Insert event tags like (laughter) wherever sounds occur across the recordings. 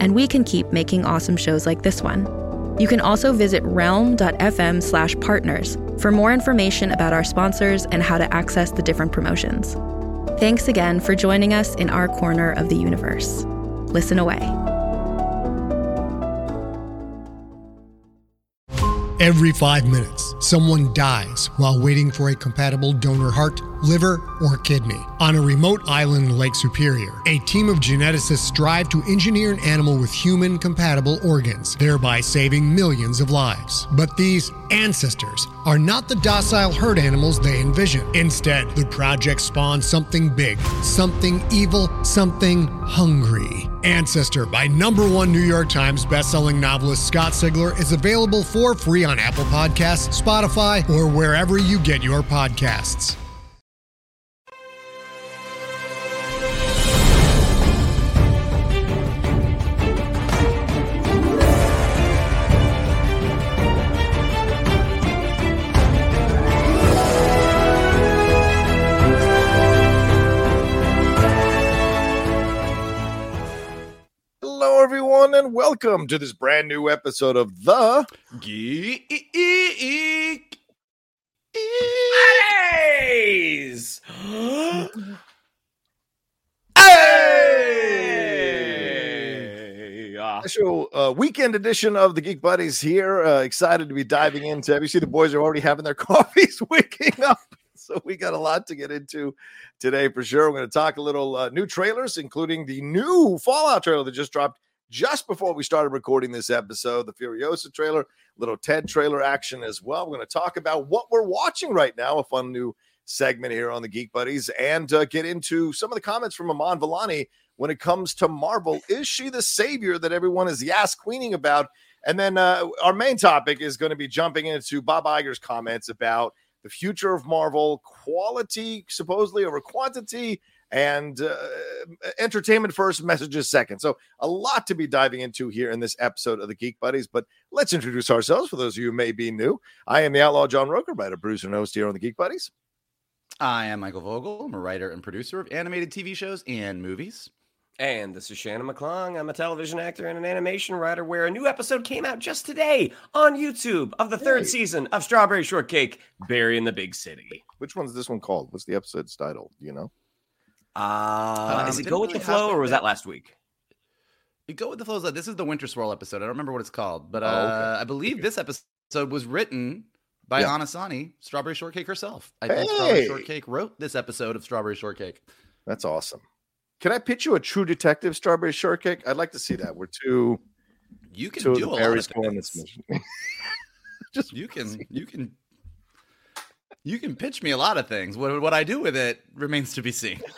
and we can keep making awesome shows like this one. You can also visit realm.fm slash partners for more information about our sponsors and how to access the different promotions. Thanks again for joining us in our corner of the universe. Listen away. Every five minutes, someone dies while waiting for a compatible donor heart, liver, or kidney. On a remote island in Lake Superior, a team of geneticists strive to engineer an animal with human compatible organs, thereby saving millions of lives. But these ancestors are not the docile herd animals they envision. Instead, the project spawns something big, something evil, something hungry. Ancestor by number one New York Times bestselling novelist Scott Sigler is available for free on Apple Podcasts, Spotify, or wherever you get your podcasts. Everyone, and welcome to this brand new episode of the Geek Buddies! (gasps) Hey! Special uh, weekend edition of the Geek Buddies here. Uh, excited to be diving into. You see, the boys are already having their (laughs) coffees waking up. So we got a lot to get into today for sure. We're going to talk a little uh, new trailers, including the new Fallout trailer that just dropped just before we started recording this episode, the Furiosa trailer, little Ted trailer action as well. We're going to talk about what we're watching right now, a fun new segment here on the Geek Buddies, and uh, get into some of the comments from Iman Vellani when it comes to Marvel. Is she the savior that everyone is yas queening about? And then uh, our main topic is going to be jumping into Bob Iger's comments about the future of Marvel, quality supposedly over quantity, and uh, entertainment first, messages second. So, a lot to be diving into here in this episode of the Geek Buddies. But let's introduce ourselves for those of you who may be new. I am the Outlaw John Rocha, writer, producer, and host here on the Geek Buddies. I am Michael Vogel. I'm a writer and producer of animated TV shows and movies. And this is Shannon McClung. I'm a television actor and an animation writer where a new episode came out just today on YouTube of the third Hey. season of Strawberry Shortcake, Berry in the Big City. Which one's this one called? What's the episode's title? Do you know? Uh, Um, is it it Go With really the Flow or was that- last week? You go with the flow. This is the Winter Swirl episode. I don't remember what it's called, but uh, Oh, okay. I believe this episode was written by Yeah. Anasani, Strawberry Shortcake herself. I think Strawberry Hey! Shortcake wrote this episode of Strawberry Shortcake. That's awesome. Can I pitch you a True Detective Strawberry Shortcake? I'd like to see that. We're two, You can two do a lot of this mission. (laughs) Just You can, you can, you can pitch me a lot of things. What what I do with it remains to be seen. (laughs)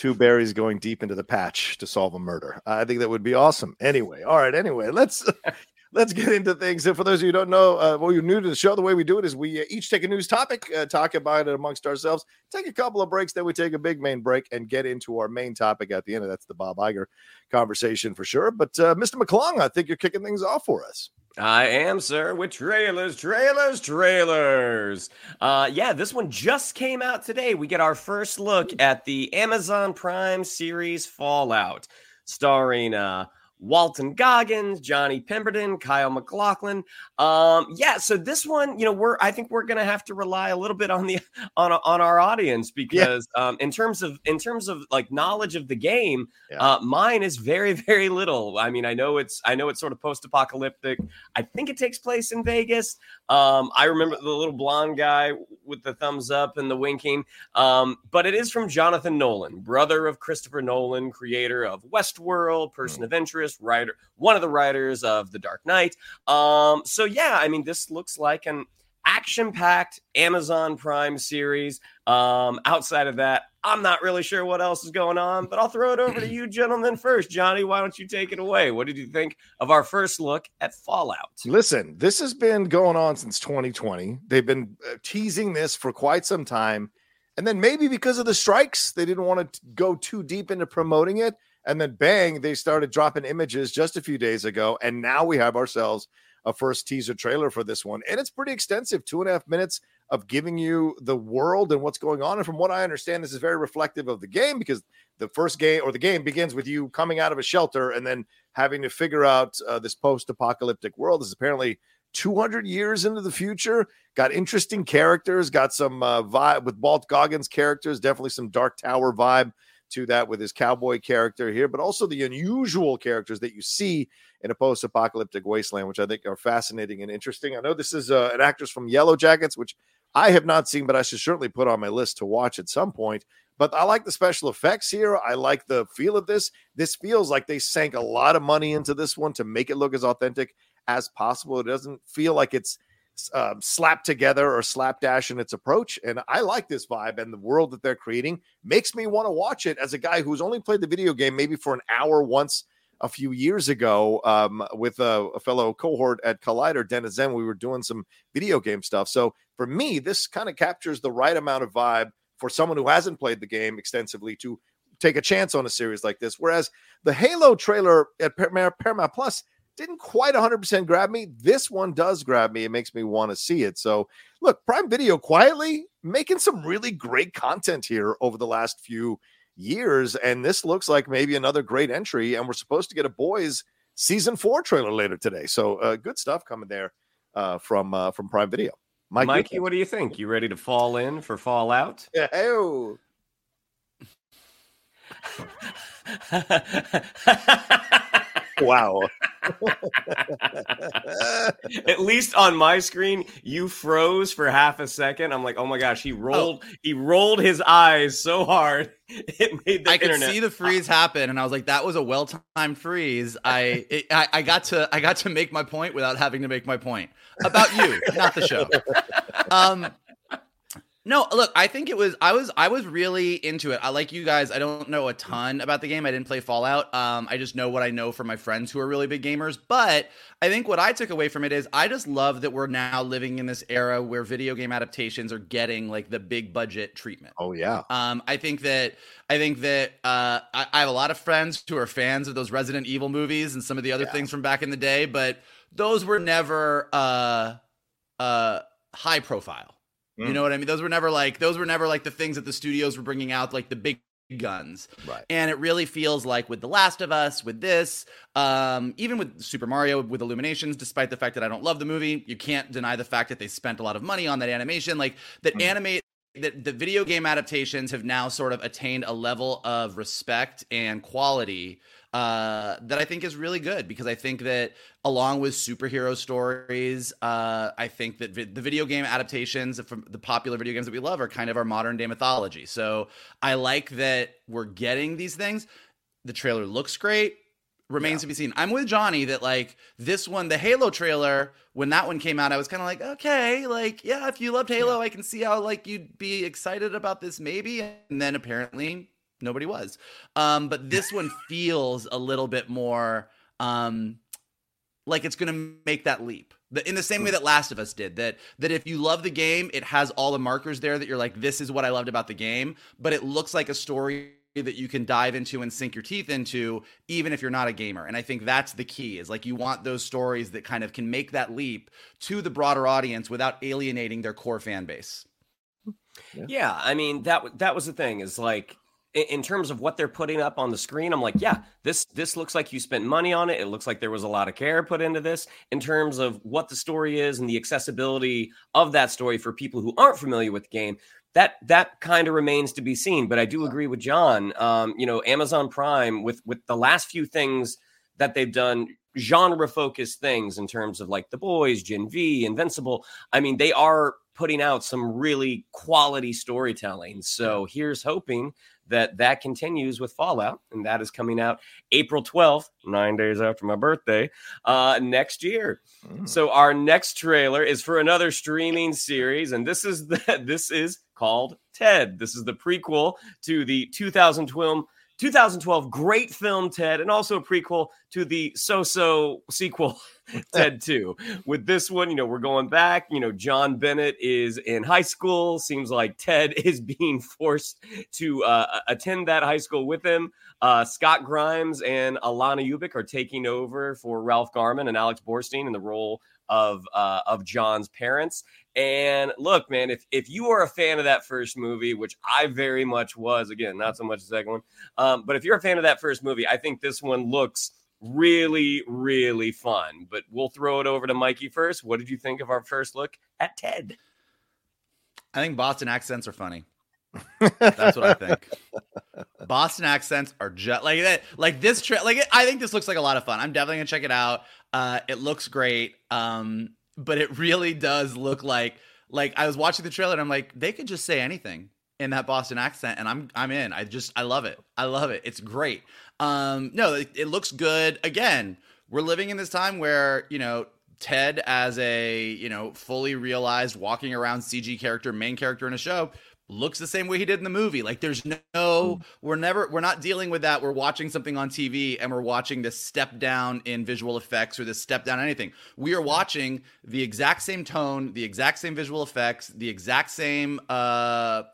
two berries going deep into the patch to solve a murder. I think that would be awesome. Anyway, all right. Anyway, let's (laughs) let's get into things. And for those of you who don't know, uh, well, you're new to the show. The way we do it is we uh, each take a news topic, uh, talk about it amongst ourselves, take a couple of breaks, then we take a big main break and get into our main topic at the end. And that's the Bob Iger conversation for sure. But uh, Mr. McClung, I think you're kicking things off for us. I am, sir, with trailers, trailers, trailers. Uh, yeah, this one just came out today. We get our first look at the Amazon Prime series Fallout, starring uh, Walton Goggins, Johnny Pemberton, Kyle MacLachlan. Um, yeah, so this one, you know, we're I think we're gonna have to rely a little bit on the (laughs) on on our audience because um, in terms of in terms of like knowledge of the game, Yeah. uh, mine is very (laughs) very little. I mean, I know it's I know it's sort of post apocalyptic. I think it takes place in Vegas. Um, I remember the little blonde guy with the thumbs up and the winking. Um, but it is from Jonathan Nolan, brother of Christopher Nolan, creator of Westworld, Person of Interest, writer, one of the writers of The Dark Knight. Um, so yeah, I mean, this looks like an action packed Amazon Prime series. Um, outside of that, I'm not really sure what else is going on, but I'll throw it over to (clears throat) you, gentlemen, first. Johnny, why don't you take it away? What did you think of our first look at Fallout? Listen, this has been going on since 2020. They've been uh, teasing this for quite some time. And then maybe because of the strikes, they didn't want to go too deep into promoting it. And then bang, they started dropping images just a few days ago. And now we have ourselves a first teaser trailer for this one. And it's pretty extensive two and a half minutes of giving you the world and what's going on. And from what I understand, this is very reflective of the game because the first game or the game begins with you coming out of a shelter and then having to figure out uh, this post apocalyptic world. This is apparently 200 years into the future. Got interesting characters, got some uh, vibe with Walt Goggins characters, definitely some Dark Tower vibe to that with his cowboy character here, but also the unusual characters that you see in a post apocalyptic wasteland, which I think are fascinating and interesting. I know this is uh, an actress from Yellowjackets, which I have not seen, but I should certainly put on my list to watch at some point. But I like the special effects here. I like the feel of this. This feels like they sank a lot of money into this one to make it look as authentic as possible. It doesn't feel like it's uh, slapped together or slapdash in its approach. And I like this vibe and the world that they're creating makes me want to watch it as a guy who's only played the video game maybe for an hour once a few years ago um, with a, a, fellow cohort at Collider, Dennis Zen. We were doing some video game stuff. So for me, this kind of captures the right amount of vibe for someone who hasn't played the game extensively to take a chance on a series like this. Whereas the Halo trailer at Paramount Plus didn't quite 100% grab me. This one does grab me. It makes me want to see it. So, look, Prime Video quietly making some really great content here over the last few years. And this looks like maybe another great entry. And we're supposed to get a boys season four trailer later today. So, uh, good stuff coming there uh, from uh, from Prime Video. Mike, Mikey, what do you think? You ready to fall in for Fallout? Yeah. Oh. (laughs) wow. At least on my screen, you froze for half a second. I'm like, oh my gosh, he oh. rolled, oh. he rolled his eyes so hard (laughs) it made the I internet. could see the freeze happen, and I was like, that was a well timed freeze. I, it, I I got to I got to make my point without having to make my point about you, not the show. (laughs) Um, no, look, I think it was I was I was really into it. I like you guys. I don't know a ton about the game. I didn't play Fallout. Um, I just know what I know from my friends who are really big gamers. But I think what I took away from it is I just love that we're now living in this era where video game adaptations are getting like the big budget treatment. Oh yeah. Um, I think that I think that uh, I, I, have a lot of friends who are fans of those Resident Evil movies and some of the other yeah. things from back in the day, but those were never uh, uh, high profile. You mm. know what I mean? Those were never like those were never like the things that the studios were bringing out like the big guns. Right. And it really feels like with The Last of Us, with this, um, even with Super Mario, with Illuminations, despite the fact that I don't love the movie, you can't deny the fact that they spent a lot of money on that animation. Like that mm. animate that the video game adaptations have now sort of attained a level of respect and quality uh, that I think is really good because I think that along with superhero stories, uh, I think that vi- the video game adaptations from the popular video games that we love are kind of our modern day mythology. So I like that we're getting these things. The trailer looks great. Remains yeah. to be seen. I'm with Johnny that like this one, the Halo trailer, when that one came out, I was kind of like, okay, like yeah, if you loved Halo, yeah. I can see how like you'd be excited about this maybe. And then apparently nobody was. Um, but this one (laughs) feels a little bit more um, like it's going to make that leap. In the same way that Last of Us did, that that if you love the game, it has all the markers there that you're like, this is what I loved about the game, but it looks like a story that you can dive into and sink your teeth into even if you're not a gamer and i think that's the key is like you want those stories that kind of can make that leap to the broader audience without alienating their core fan base yeah, yeah i mean that that was the thing is like in terms of what they're putting up on the screen i'm like yeah this this looks like you spent money on it. It looks like there was a lot of care put into this. In terms of what the story is and the accessibility of that story for people who aren't familiar with the game that that kind of remains to be seen. But i do agree with john. Um, you know amazon prime with with the last few things that they've done genre focused things in terms of like the boys gen v invincible i mean they are putting out some really quality storytelling. So here's hoping that that continues with Fallout, and that is coming out April 12th, nine days after my birthday, uh, next year. Mm. So our next trailer is for another streaming series, and this is (laughs) the, this is called Ted. This is the prequel to the 2012 2012 great film Ted, and also a prequel to the so-so sequel (laughs) Ted 2. With this one, you know, we're going back. You know, John Bennett is in high school. Seems like Ted (laughs) is being forced to uh, attend that high school with him. Uh, Scott Grimes and Alanna Ubach are taking over for Ralph Garman and Alex Borstein in the role of uh, of John's parents. And look, man, if if you are a fan of that first movie, which I very much was, again, not so much the second one, um, but if you're a fan of that first movie, I think this one looks really, really fun. But we'll throw it over to Mikey first. What did you think of our first look at Ted? I think Boston accents are funny. That's what I think. (laughs) Boston accents are just like that. Like this, tra- like I think this looks like a lot of fun. I'm definitely gonna check it out. Uh, it looks great. Um, but it really does look like like I was watching the trailer and I'm like, they could just say anything in that Boston accent, and I'm I'm in. I just I love it. I love it. It's great. Um, no, it, it looks good. Again, we're living in this time where you know Ted as a you know fully realized walking around CG character, main character in a show looks the same way he did in the movie. Like there's no mm. we're never we're not dealing with that. We're watching something on TV and we're watching this step down in visual effects or this step down anything. We are watching the exact same tone, the exact same visual effects, the exact same uh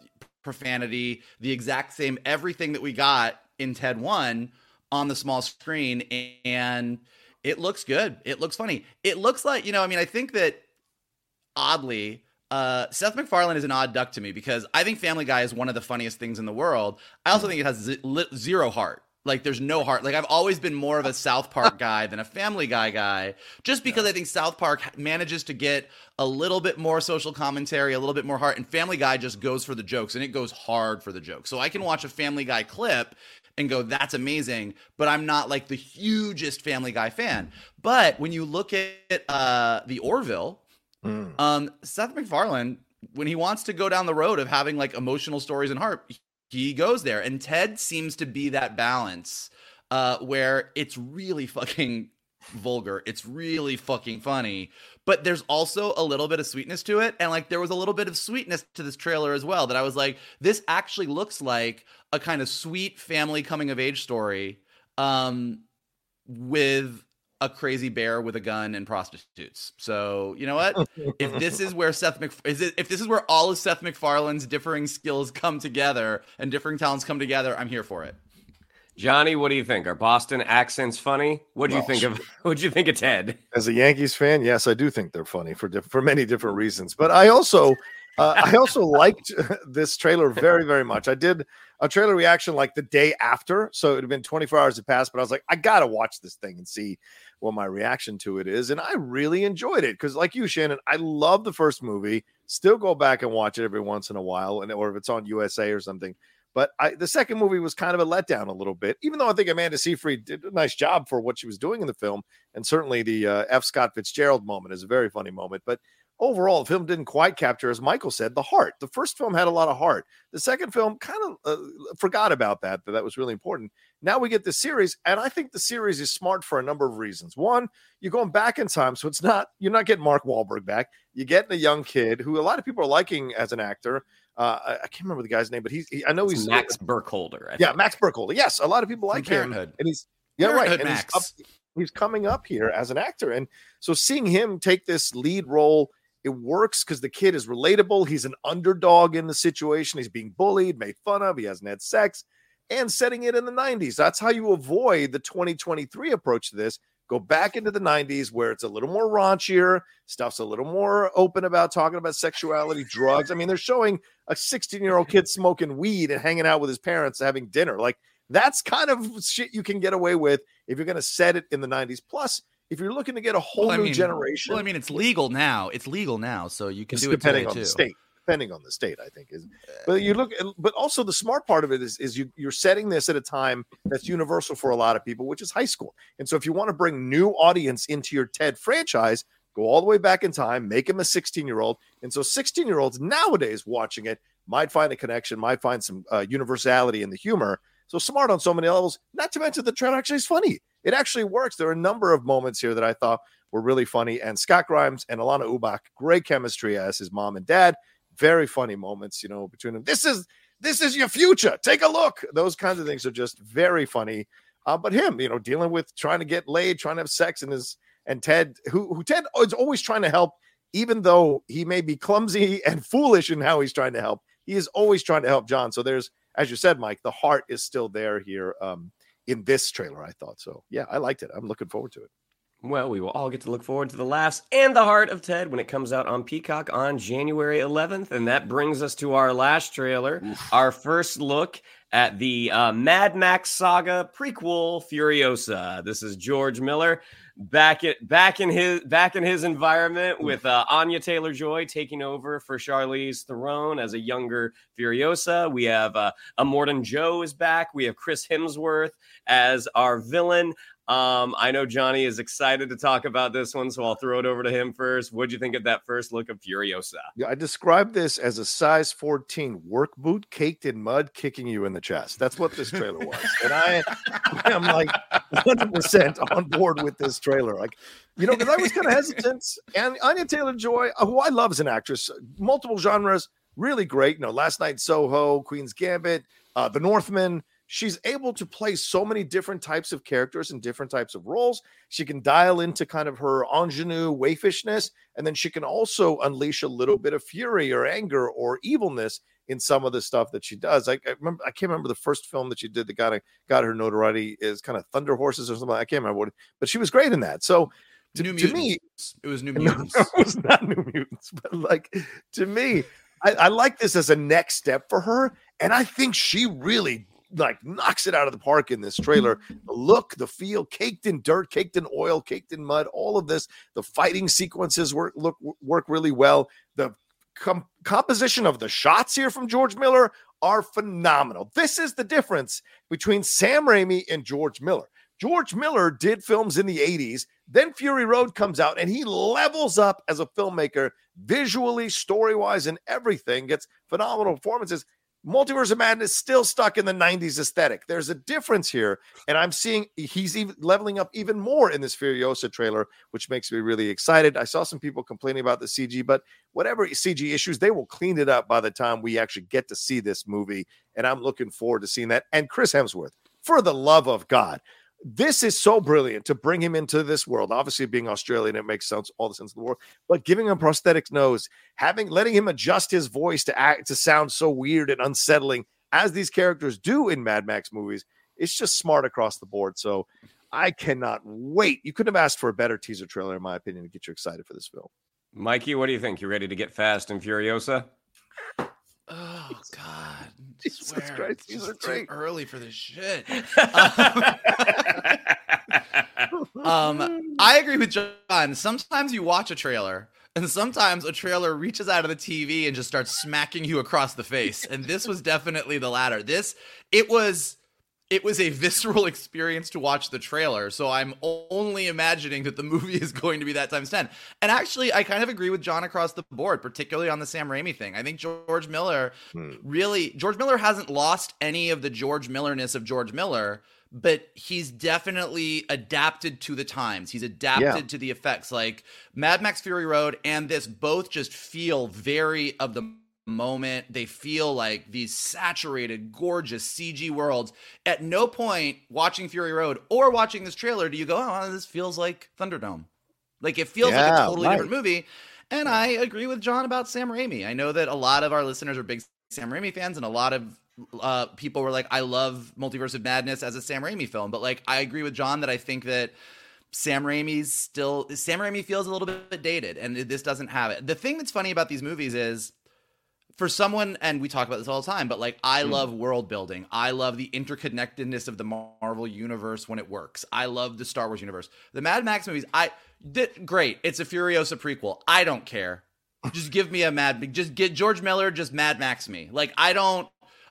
profanity, the exact same everything that we got in Ted 1 on the small screen and it looks good. It looks funny. It looks like, you know, I mean, I think that oddly uh, Seth MacFarlane is an odd duck to me because I think Family Guy is one of the funniest things in the world. I also think it has z- zero heart. Like there's no heart. Like I've always been more of a South Park (laughs) guy than a Family Guy guy, just because yeah. I think South Park manages to get a little bit more social commentary, a little bit more heart, and Family Guy just goes for the jokes and it goes hard for the jokes. So I can watch a Family Guy clip and go, "That's amazing," but I'm not like the hugest Family Guy fan. But when you look at uh, the Orville, Mm. Um, Seth MacFarlane, when he wants to go down the road of having like emotional stories and heart, he goes there. And Ted seems to be that balance uh, where it's really fucking vulgar. It's really fucking funny, but there's also a little bit of sweetness to it. And like there was a little bit of sweetness to this trailer as well that I was like, this actually looks like a kind of sweet family coming of age story um, with a crazy bear with a gun and prostitutes. So you know what? if this is where Seth Mc is it, if this is where all of Seth MacFarlane's differing skills come together and differing talents come together, I'm here for it. Johnny, what do you think? Are Boston accents funny? What do you think of? (laughs) What do you think of Ted? As a Yankees fan, yes, I do think they're funny for diff- for many different reasons. But I also, uh, I also liked (laughs) this trailer very, very much. I did a trailer reaction like the day after, so it had been 24 hours had passed. But I was like, I gotta watch this thing and see what my reaction to it is. And I really enjoyed it because, like you, Shannon, I love the first movie. Still go back and watch it every once in a while, and or if it's on USA or something. But I, the second movie was kind of a letdown a little bit, even though I think Amanda Seyfried did a nice job for what she was doing in the film. And certainly the uh, F. Scott Fitzgerald moment is a very funny moment. But overall, the film didn't quite capture, as Michael said, the heart. The first film had a lot of heart. The second film kind of uh, forgot about that, but that was really important. Now we get the series, and I think the series is smart for a number of reasons. One, you're going back in time, so it's not you're not getting Mark Wahlberg back. You're getting a young kid who a lot of people are liking as an actor. Uh, I, I, can't remember the guy's name, but he's he, I know it's he's Max Burkholder. yeah, Max Burkholder. Yes, a lot of people like him, and he's yeah right. And he's, up, he's coming up here as an actor, and so seeing him take this lead role it works because the kid is relatable. He's an underdog in the situation. He's being bullied, made fun of. He hasn't had sex, and setting it in the 90s. That's how you avoid the 2023 approach to this. Go back into the 90s where it's a little more raunchier, stuff's a little more open about talking about sexuality, drugs. I mean, they're showing a 16 year old kid smoking weed and hanging out with his parents having dinner. Like, that's kind of shit you can get away with if you're going to set it in the 90s. Plus, if you're looking to get a whole well, new mean, generation, well, I mean, it's legal now. It's legal now, so you can do it depending on too. the state. Depending on the state, I think is. But you look, but also the smart part of it is, is you you're setting this at a time that's universal for a lot of people, which is high school. And so, if you want to bring new audience into your TED franchise, go all the way back in time, make him a 16 year old. And so, 16 year olds nowadays watching it might find a connection, might find some uh, universality in the humor. So smart on so many levels. Not to mention the trailer actually is funny. It actually works. There are a number of moments here that I thought were really funny. And Scott Grimes and Alanna Ubach, great chemistry as his mom and dad. Very funny moments, you know, between them. This is this is your future. Take a look. Those kinds of things are just very funny. Uh, but him, you know, dealing with trying to get laid, trying to have sex, and his and Ted, who who Ted is always trying to help, even though he may be clumsy (laughs) and foolish in how he's trying to help. He is always trying to help John. So there's, as you said, Mike, the heart is still there here um, in this trailer. I thought so. Yeah, I liked it. I'm looking forward to it. Well, we will all get to look forward to the laughs and the heart of Ted when it comes out on Peacock on January 11th. And that brings us to our last trailer, Oof. our first look at the uh, Mad Max saga prequel Furiosa. This is George Miller back at back in his back in his environment with uh, Anya Taylor Joy taking over for Charlize Theron as a younger Furiosa. We have uh, Immortan Joe is back. We have Chris Hemsworth as our villain. Um, I know Johnny is excited to talk about this one, so I'll throw it over to him first. What'd you think of that first look of Furiosa? Yeah, I described this as a size 14 work boot caked in mud kicking you in the chest. That's what this trailer was. and I (laughs) am like 100% on board with this trailer. Like, you know, because I was kind of hesitant. And Anya Taylor Joy, uh, who I love as an actress, multiple genres, really great. You know, Last Night Soho, Queen's Gambit, uh, The Northman she's able to play so many different types of characters and different types of roles. She can dial into kind of her ingenue waifishness, and then she can also unleash a little bit of fury or anger or evilness in some of the stuff that she does. I, I remember I can't remember the first film that she did that got a, got her notoriety is kind of Thunder Horses or something. I can't remember what, but she was great in that. So to, to me, it was New Mutants. (laughs) No, it was not New Mutants, but like to me, I, I like this as a next step for her, and I think she really like knocks it out of the park in this trailer. (laughs) The look, the feel, caked in dirt, caked in oil, caked in mud. All of this, the fighting sequences work look work really well. The com- composition of the shots here from George Miller are phenomenal. This is the difference between Sam Raimi and George Miller. George Miller did films in the 80s. Then Fury Road comes out and he levels up as a filmmaker, visually, story wise, and everything. Gets phenomenal performances. Multiverse of Madness still stuck in the 90s aesthetic. There's a difference here, and I'm seeing he's even leveling up even more in this Furiosa trailer, which makes me really excited. I saw some people complaining about the CG, but whatever CG issues, they will clean it up by the time we actually get to see this movie, and I'm looking forward to seeing that. And Chris Hemsworth, for the love of God, this is so brilliant to bring him into this world. Obviously, being Australian, it makes sense all the sense in the world. But giving him prosthetic nose, having letting him adjust his voice to act to sound so weird and unsettling as these characters do in Mad Max movies, it's just smart across the board. So I cannot wait. You couldn't have asked for a better teaser trailer, in my opinion, to get you excited for this film. Mikey, what do you think? You ready to get fast and Furiosa? Oh God! (laughs) Jesus swear, Christ, these are great. Too early for this shit. Um, (laughs) um, I agree with John. Sometimes you watch a trailer, and sometimes a trailer reaches out of the TV and just starts smacking you across the face. And this was definitely the latter. This it was it was a (laughs) visceral experience to watch the trailer. So I'm only imagining that the movie is going to be that times 10. And actually, I kind of agree with John across the board, particularly on the Sam Raimi thing. I think George Miller hmm. really, George Miller hasn't lost any of the George Millerness of George Miller, but he's definitely adapted to the times. He's adapted yeah. to the effects. Like Mad Max Fury Road and this both just feel very of the moment. They feel like these saturated, gorgeous CG worlds. At no point watching Fury Road or watching this trailer do you go, oh, this feels like Thunderdome. Like it feels yeah, like a totally right. different movie. And I agree with John about Sam Raimi. I know that a lot of our listeners are big Sam Raimi fans, and a lot of uh, people were like, I love Multiverse of Madness as a Sam Raimi film. But like, I agree with John that I think that Sam Raimi's still, Sam Raimi feels a little bit dated, and this doesn't have it. The thing that's funny about these movies is, for someone, and we talk about this all the time, but like I mm. love world building. I love the interconnectedness of the Marvel universe when it works. I love the Star Wars universe. The Mad Max movies, I did great. It's a Furiosa prequel. I don't care. Just give me a Mad. Just get George Miller. Just Mad Max me. Like I don't.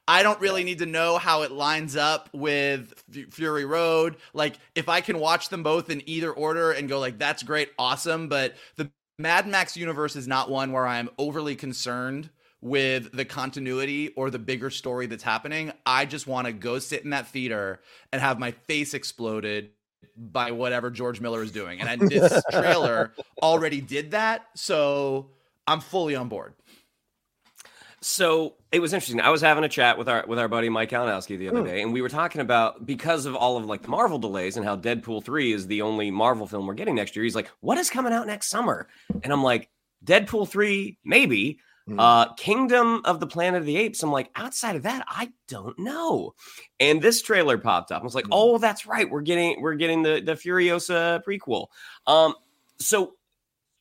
I don't really need to know how it lines up with F- Fury Road. Like if I can watch them both in either order and go like that's great, awesome. But the Mad Max universe is not one where I'm overly concerned with the continuity or the bigger story that's happening. I just want to go sit in that theater and have my face exploded by whatever George Miller is doing. And this (laughs) trailer already did that. So I'm fully on board. So it was interesting. I was having a chat with our with our buddy Mike Kalinowski the other hmm. day, and we were talking about because of all of like the Marvel delays and how Deadpool three is the only Marvel film we're getting next year. He's like, "What is coming out next summer?" And I'm like, "Deadpool three, maybe." Mm. Uh, Kingdom of the Planet of the Apes. I'm like, outside of that, I don't know. And this trailer popped up. I was like, mm. oh, that's right. We're getting we're getting the the Furiosa prequel. Um, so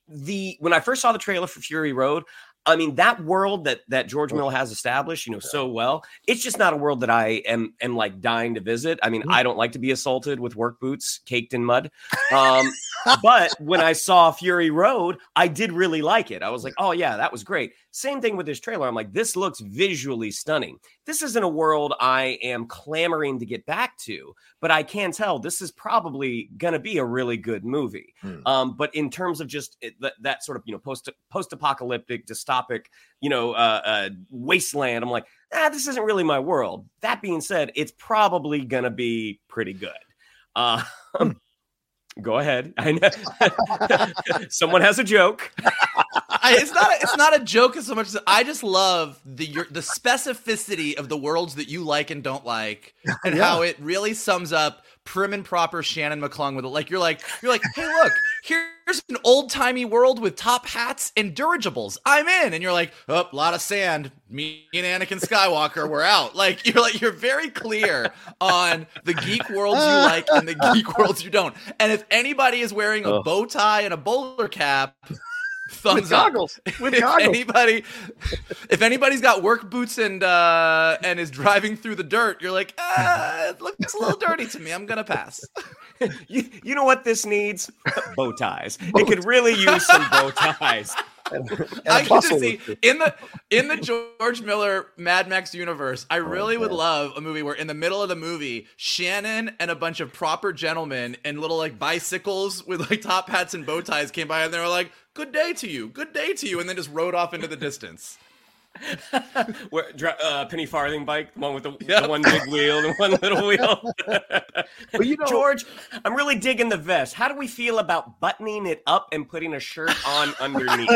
the when I first saw the trailer for Fury Road, I mean, that world that that George Mill has established, you know, so well, it's just not a world that I am am like dying to visit. I mean, mm. I don't like to be assaulted with work boots caked in mud. Um, (laughs) but when I saw Fury Road, I did really like it. I was like, oh yeah, that was great. Same thing with this trailer. I'm like, this looks visually stunning. This isn't a world I am clamoring to get back to, but I can tell this is probably gonna be a really good movie. Mm. Um, but in terms of just it, that, that sort of you know post post apocalyptic dystopic you know, uh, uh, wasteland. I'm like, ah, this isn't really my world. That being said, it's probably gonna be pretty good. Uh, go ahead. I know (laughs) someone has a joke. I, it's not. A, it's not a joke as so much as I just love the your, the specificity of the worlds that you like and don't like, and (laughs) yeah. how it really sums up prim and proper Shannon McClung with it. Like you're like you're like, hey, look, here's an old timey world with top hats and dirigibles. I'm in, and you're like, oh, a lot of sand. Me and Anakin Skywalker, we're out. Like you're like you're very clear on the geek worlds you like and the geek worlds you don't. And if anybody is wearing a bow tie and a bowler cap thumbs with goggles. up. With if goggles. Anybody, if anybody's got work boots and uh, and is driving through the dirt, you're like, ah, it looks a little dirty to me. I'm gonna pass. (laughs) you, you know what this needs? Bow ties. Bow it could really use some bow (laughs) ties. And, and I can just see in the in the George Miller Mad Max universe. I oh, really oh, would love a movie where in the middle of the movie, Shannon and a bunch of proper gentlemen and little like bicycles with like top hats and bow ties came by, and they were like, "Good day to you, good day to you," and then just rode off into the distance. (laughs) Where uh, penny farthing bike, the one with the, yep. the one big wheel and one little (laughs) wheel. but you know, George, I'm really digging the vest. How do we feel about buttoning it up and putting a shirt on (laughs) underneath?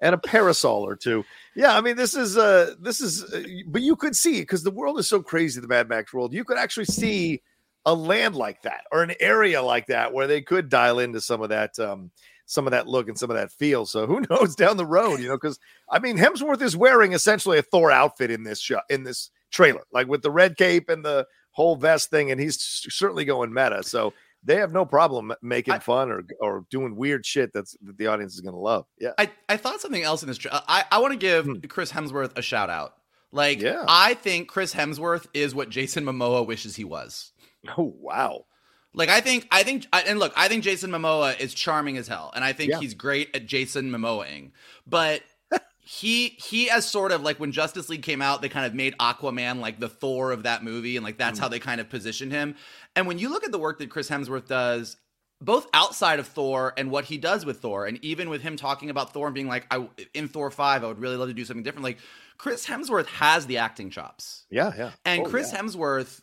and a parasol or two. Yeah, I mean, this is uh this is, uh, but you could see because the world is so crazy, the Mad Max world. You could actually see a land like that or an area like that where they could dial into some of that um some of that look and some of that feel. So who (laughs) knows down the road, you know, because I mean Hemsworth is wearing essentially a Thor outfit in this show in this trailer, like with the red cape and the whole vest thing, and he's certainly going meta. So they have no problem making I, fun or or doing weird shit that's that the audience is going to love. Yeah, I, I thought something else in this. Tra- I I want to give hmm. Chris Hemsworth a shout out. Like, yeah. I think Chris Hemsworth is what Jason Momoa wishes he was. Oh wow! Like I think I think and look, I think Jason Momoa is charming as hell, and I think yeah. he's great at Jason Momoaing. But (laughs) he he as sort of like when Justice League came out, they kind of made Aquaman like the Thor of that movie, and like that's mm. how they kind of positioned him. And when you look at the work that Chris Hemsworth does, both outside of Thor and what he does with Thor, and even with him talking about Thor and being like, I in Thor five, I would really love to do something different. Like Chris Hemsworth has the acting chops. Yeah, yeah. And oh, Chris yeah. Hemsworth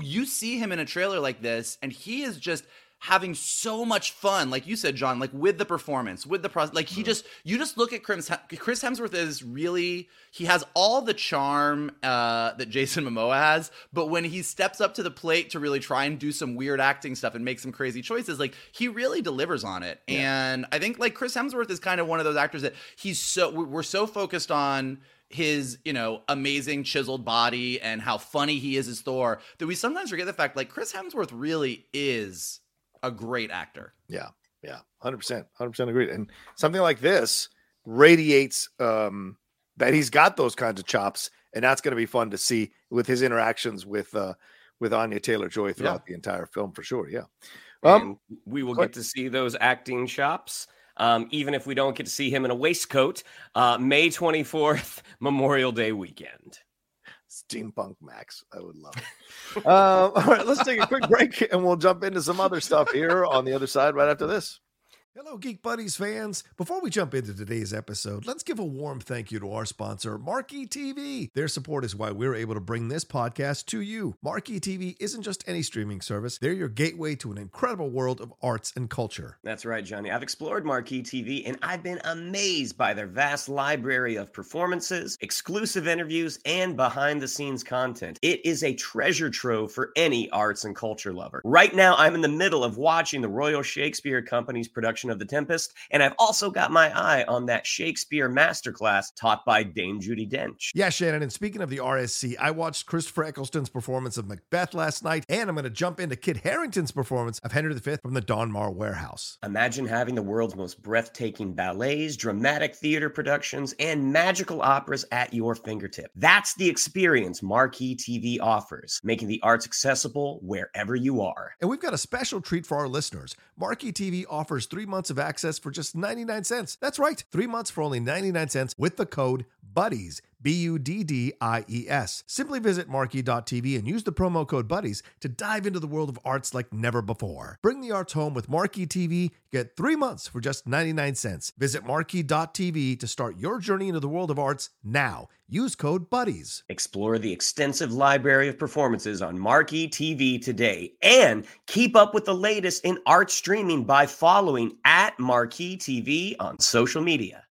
you see him in a trailer like this, and he is just having so much fun like you said john like with the performance with the process like he mm-hmm. just you just look at chris, chris hemsworth is really he has all the charm uh, that jason momoa has but when he steps up to the plate to really try and do some weird acting stuff and make some crazy choices like he really delivers on it yeah. and i think like chris hemsworth is kind of one of those actors that he's so we're so focused on his, you know, amazing chiseled body and how funny he is as Thor that we sometimes forget the fact like Chris Hemsworth really is a great actor. Yeah. Yeah. 100%. 100% agreed. And something like this radiates um that he's got those kinds of chops and that's going to be fun to see with his interactions with uh with Anya Taylor Joy throughout yeah. the entire film for sure. Yeah. Um, and we will get to see those acting chops um, even if we don't get to see him in a waistcoat, uh, May 24th, (laughs) Memorial Day weekend. Steampunk Max. I would love it. uh, (laughs) all right, let's take a quick break and we'll jump into some other stuff here on the other side right after this. Hello, Geek Buddies fans. Before we jump into today's episode, let's give a warm thank you to our sponsor, Marquee TV. Their support is why we're able to bring this podcast to you. Marquee TV isn't just any streaming service, they're your gateway to an incredible world of arts and culture. That's right, Johnny. I've explored Marquee TV and I've been amazed by their vast library of performances, exclusive interviews, and behind the scenes content. It is a treasure trove for any arts and culture lover. Right now, I'm in the middle of watching the Royal Shakespeare Company's production of The Tempest, and I've also got my eye on that Shakespeare masterclass taught by Dame Judi Dench. Yeah, Shannon, and speaking of the RSC, I watched Christopher Eccleston's performance of Macbeth last night, and I'm going to jump into Kit Harington's performance of Henry V from the Donmar Warehouse. Imagine having the world's most breathtaking ballets, dramatic theater productions, and magical operas at your fingertip. That's the experience Marquee TV offers, making the arts accessible wherever you are. And we've got a special treat for our listeners. Marquee TV offers three months of access for just 99 cents. That's right, three months for only 99 cents with the code BUDDIES. B U D D I E S. Simply visit marquee.tv and use the promo code BUDDIES to dive into the world of arts like never before. Bring the arts home with Marquee TV. Get three months for just 99 cents. Visit marquee.tv to start your journey into the world of arts now. Use code BUDDIES. Explore the extensive library of performances on Marquee TV today and keep up with the latest in art streaming by following at Marquee TV on social media.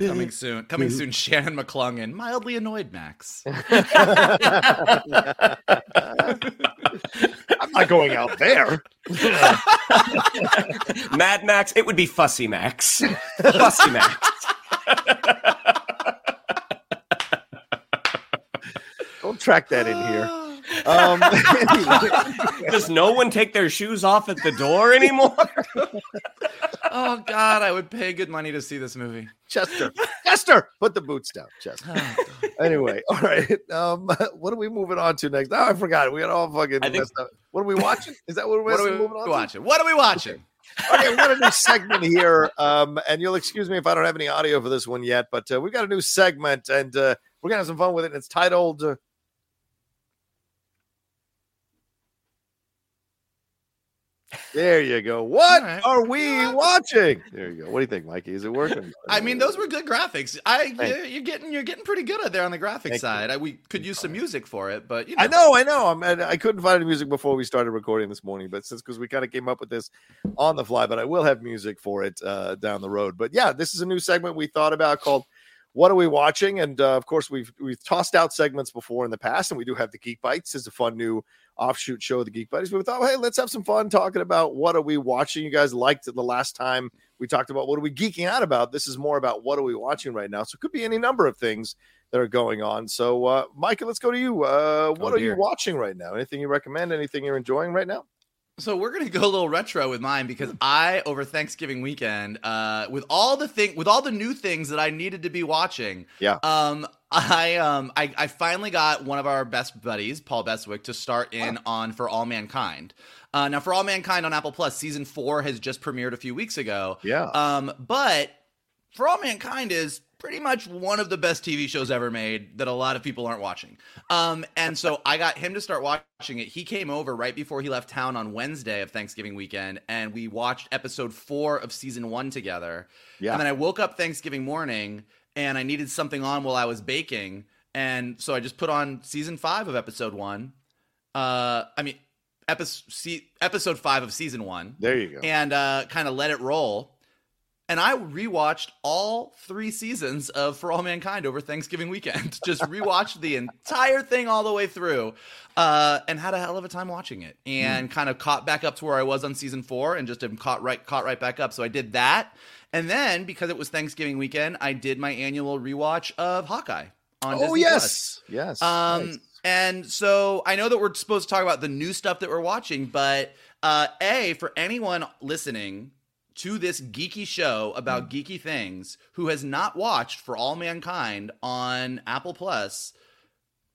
Coming soon. Coming soon. Shannon McClungan, mildly annoyed Max. (laughs) I'm not going out there. (laughs) Mad Max, it would be Fussy Max. Fussy Max. Don't track that in here. (laughs) Um. (laughs) Does no one take their shoes off at the door anymore? (laughs) oh God, I would pay good money to see this movie. Chester, Chester, put the boots down, Chester. anyway, (laughs) all right. Um, what are we moving on to next? Oh, I forgot. We got all fucking I think- messed up. What are we watching? Is that what we're What are we moving on to? watching? What are we watching? okay, we got a new segment here. Um, and you'll excuse me if I don't have any audio for this one yet, but uh, we've got a new segment and uh, we're gonna have some fun with it. And it's titled. Uh, there you go. What right. are we watching? There you go. What do you think, Mikey? Is it working? I mean, those were good graphics. I you're, you're getting you're getting pretty good at there on the graphic Thank side. I, we could use some music for it, but you know, I know, I know. I'm, and I couldn't find any music before we started recording this morning, but since because we kind of came up with this on the fly, but I will have music for it uh, down the road. But yeah, this is a new segment we thought about called "What Are We Watching?" And uh, of course, we've we've tossed out segments before in the past, and we do have the Geek Bites. It's a fun new offshoot show of the Geek Buddies. But we thought, hey, let's have some fun talking about what are we watching. You guys liked it the last time we talked about what are we geeking out about. This is more about what are we watching right now. So it could be any number of things that are going on. So, uh, Micah, let's go to you. Uh, what Oh, are you watching right now? Anything you recommend? Anything you're enjoying right now? So we're gonna go a little retro with mine because I over Thanksgiving weekend, uh, with all the thing, with all the new things that I needed to be watching, Yeah. um, I um, I, I finally got one of our best buddies, Paul Beswick, to start in on For All Mankind. Uh, now, For All Mankind on Apple Plus, season four has just premiered a few weeks ago. Yeah. Um, but For All Mankind is pretty much one of the best TV shows ever made that a lot of people aren't watching. Um, and so I got him to start watching it. He came over right before he left town on Wednesday of Thanksgiving weekend, and we watched episode four of season one together. Yeah. And then I woke up Thanksgiving morning and I needed something on while I was baking. And so I just put on season five of episode one. uh, I mean, episode episode five of season one. There you go. And uh, kind of let it roll. And I rewatched all three seasons of For All Mankind over Thanksgiving weekend. (laughs) Just rewatched the entire thing all the way through, uh, and had a hell of a time watching it. And kind of caught back up to where I was on season four, and just am caught right caught right back up. So I did that, and then because it was Thanksgiving weekend, I did my annual rewatch of Hawkeye on Oh Disney yes, yes. um, Nice. and so I know that we're supposed to talk about the new stuff that we're watching, but uh, a for anyone listening to this geeky show about geeky things who has not watched For All Mankind on Apple Plus.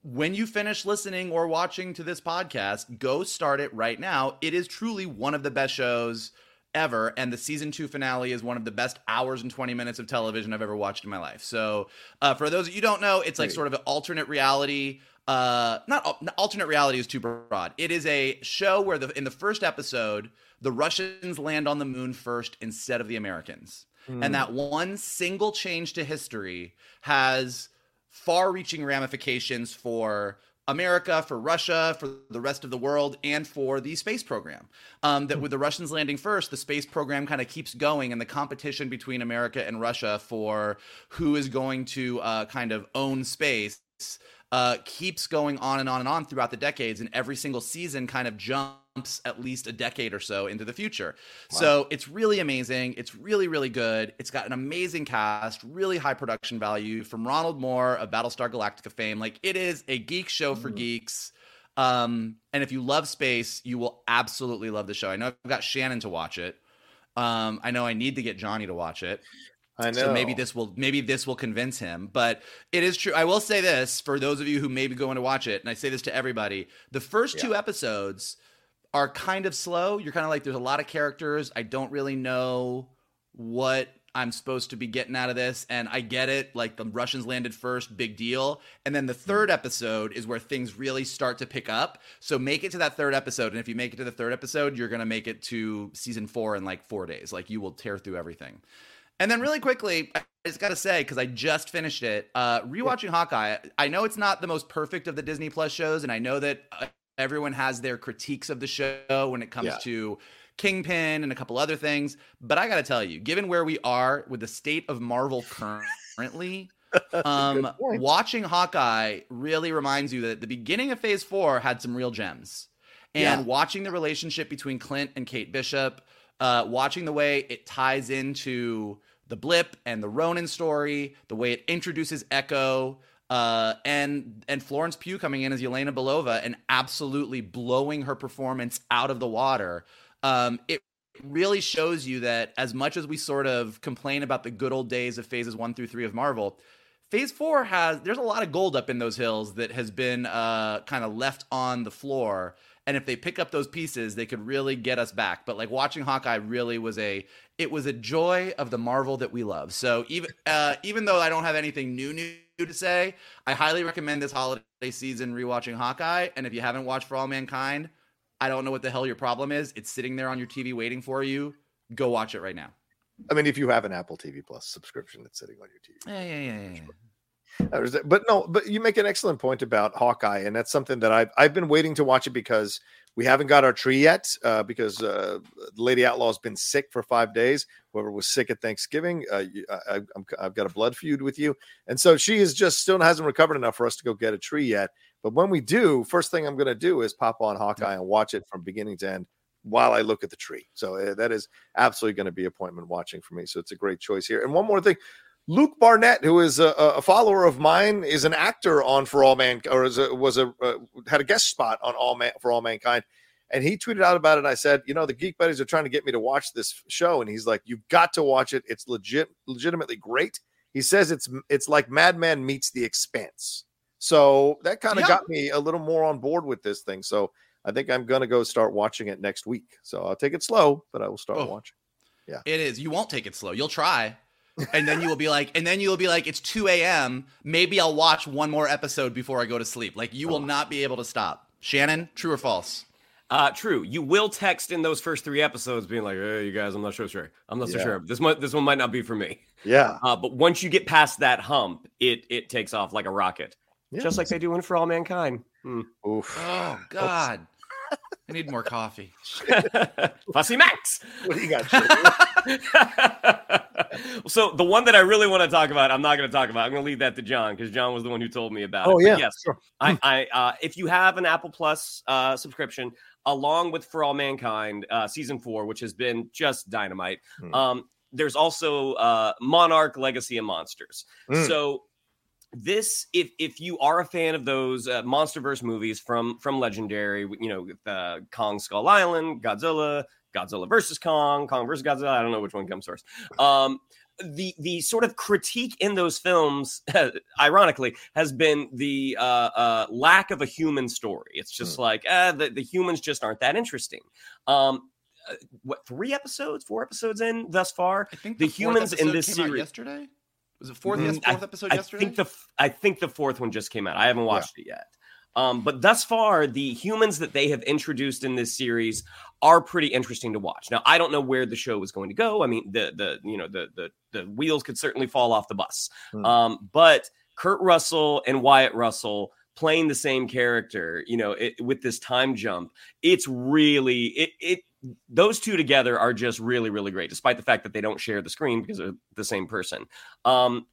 When you finish listening or watching to this podcast, go start it right now. It is truly one of the best shows ever. And the season two finale is one of the best hours and 20 minutes of television I've ever watched in my life. So, uh, for those of you who don't know, it's like Right. sort of an alternate reality. Uh, not alternate reality is too broad. It is a show where the in the first episode, the Russians land on the moon first instead of the Americans. Hmm. And that one single change to history has far reaching ramifications for America, for Russia, for the rest of the world, and for the space program. Um, that with the Russians landing first, the space program kind of keeps going, and the competition between America and Russia for who is going to uh, kind of own space uh, keeps going on and on and on throughout the decades, and every single season kind of jumps at least a decade or so into the future. So it's really amazing. It's really, really good. It's got an amazing cast, really high production value from Ronald Moore of Battlestar Galactica fame. Like it is a geek show for geeks. Um, and if you love space, you will absolutely love the show. I know I've got Shannon to watch it. Um, I know I need to get Johnny to watch it. I know. So maybe this will maybe this will convince him. But it is true. I will say this for those of you who may be going to watch it, and I say this to everybody: the first two episodes are kind of slow. You're kind of like, there's a lot of characters. I don't really know what I'm supposed to be getting out of this. And I get it. Like the Russians landed first, big deal. And then the third episode is where things really start to pick up. So make it to that third episode. And if you make it to the third episode, you're going to make it to season four in like four days. Like you will tear through everything. And then really quickly, I just got to say, because I just finished it, uh, rewatching Hawkeye, I know it's not the most perfect of the Disney Plus shows. And I know that uh, everyone has their critiques of the show when it comes Yeah. to Kingpin and a couple other things. But I got to tell you, given where we are with the state of Marvel currently, (laughs) um, watching Hawkeye really reminds you that the beginning of Phase Four had some real gems, and Yeah. watching the relationship between Clint and Kate Bishop, uh, watching the way it ties into the blip and the Ronin story, the way it introduces Echo. Uh, and and Florence Pugh coming in as Yelena Belova and absolutely blowing her performance out of the water. Um, it really shows you that as much as we sort of complain about the good old days of phases one through three of Marvel, phase four has there's a lot of gold up in those hills that has been uh, kind of left on the floor. And if they pick up those pieces, they could really get us back. But like watching Hawkeye really was a it was a joy of the Marvel that we love. So even uh, even though I don't have anything new new to say, I highly recommend this holiday season rewatching Hawkeye. And if you haven't watched For All Mankind, I don't know what the hell your problem is. It's sitting there on your TV waiting for you. Go watch it right now. I mean, if you have an Apple TV Plus subscription that's sitting on your TV. Yeah, yeah, yeah, yeah. That was it. But no, but you make an excellent point about Hawkeye, and that's something that I've I've been waiting to watch it because we haven't got our tree yet. Uh, because uh, Lady Outlaw has been sick for five days. Whoever was sick at Thanksgiving, uh, you, I, I've got a blood feud with you, and so she is just still hasn't recovered enough for us to go get a tree yet. But when we do, first thing I'm going to do is pop on Hawkeye and watch it from beginning to end while I look at the tree. So uh, that is absolutely going to be appointment watching for me. So it's a great choice here. And one more thing. Luke Barnett, who is a, a follower of mine, is an actor on For All Man, or is a, was a uh, had a guest spot on All Man for All Mankind, and he tweeted out about it. And I said, you know, the Geek Buddies are trying to get me to watch this show, and he's like, you've got to watch it. It's legit, legitimately great. He says it's it's like Mad Men meets The Expanse. So that kind of Yeah. got me a little more on board with this thing. So I think I'm gonna go start watching it next week. So I'll take it slow, but I will start Oh. watching. Yeah. It is. You won't take it slow. You'll try. And then you will be like, and then you'll be like, it's 2 a.m. Maybe I'll watch one more episode before I go to sleep. Like you will not be able to stop. Shannon, true or false? Uh, true. You will text in those first three episodes, being like, "Hey, you guys, I'm not so sure. I'm not so Yeah. sure. This might, this one might not be for me." Yeah. Uh, but once you get past that hump, it it takes off like a rocket. just like they do in For All Mankind. Hmm. Oof. Oh God. I need more coffee. (laughs) Fussy Max. What do you got? (laughs) so the one that I really want to talk about, I'm not going to talk about. I'm going to leave that to John because John was the one who told me about Oh, it. But yeah, yes. sure. I, I uh, if you have an Apple Plus uh, subscription, along with For All Mankind uh, season four, which has been just dynamite. Hmm. Um, there's also uh, Monarch Legacy of Monsters. Mm. So this if if you are a fan of those uh, monsterverse movies from from legendary you know with, uh, kong skull island godzilla godzilla versus kong kong versus godzilla i don't know which one comes first. Um the the sort of critique in those films (laughs) ironically has been the uh, uh lack of a human story. It's just like uh the, the humans just aren't that interesting. Um uh, what three episodes four episodes in thus far? I think the, the humans in this series yesterday. Was it fourth? Mm, I- fourth episode yesterday? I yesterday. think the I think the fourth one just came out. I haven't watched it yet. Um, but thus far, the humans that they have introduced in this series are pretty interesting to watch. Now, I don't know where the show is going to go. I mean, the the you know the the the wheels could certainly fall off the bus. Hmm. Um, but Kurt Russell and Wyatt Russell playing the same character, you know, it, with this time jump, it's really it it those two together are just really really great despite the fact that they don't share the screen because they're the same person um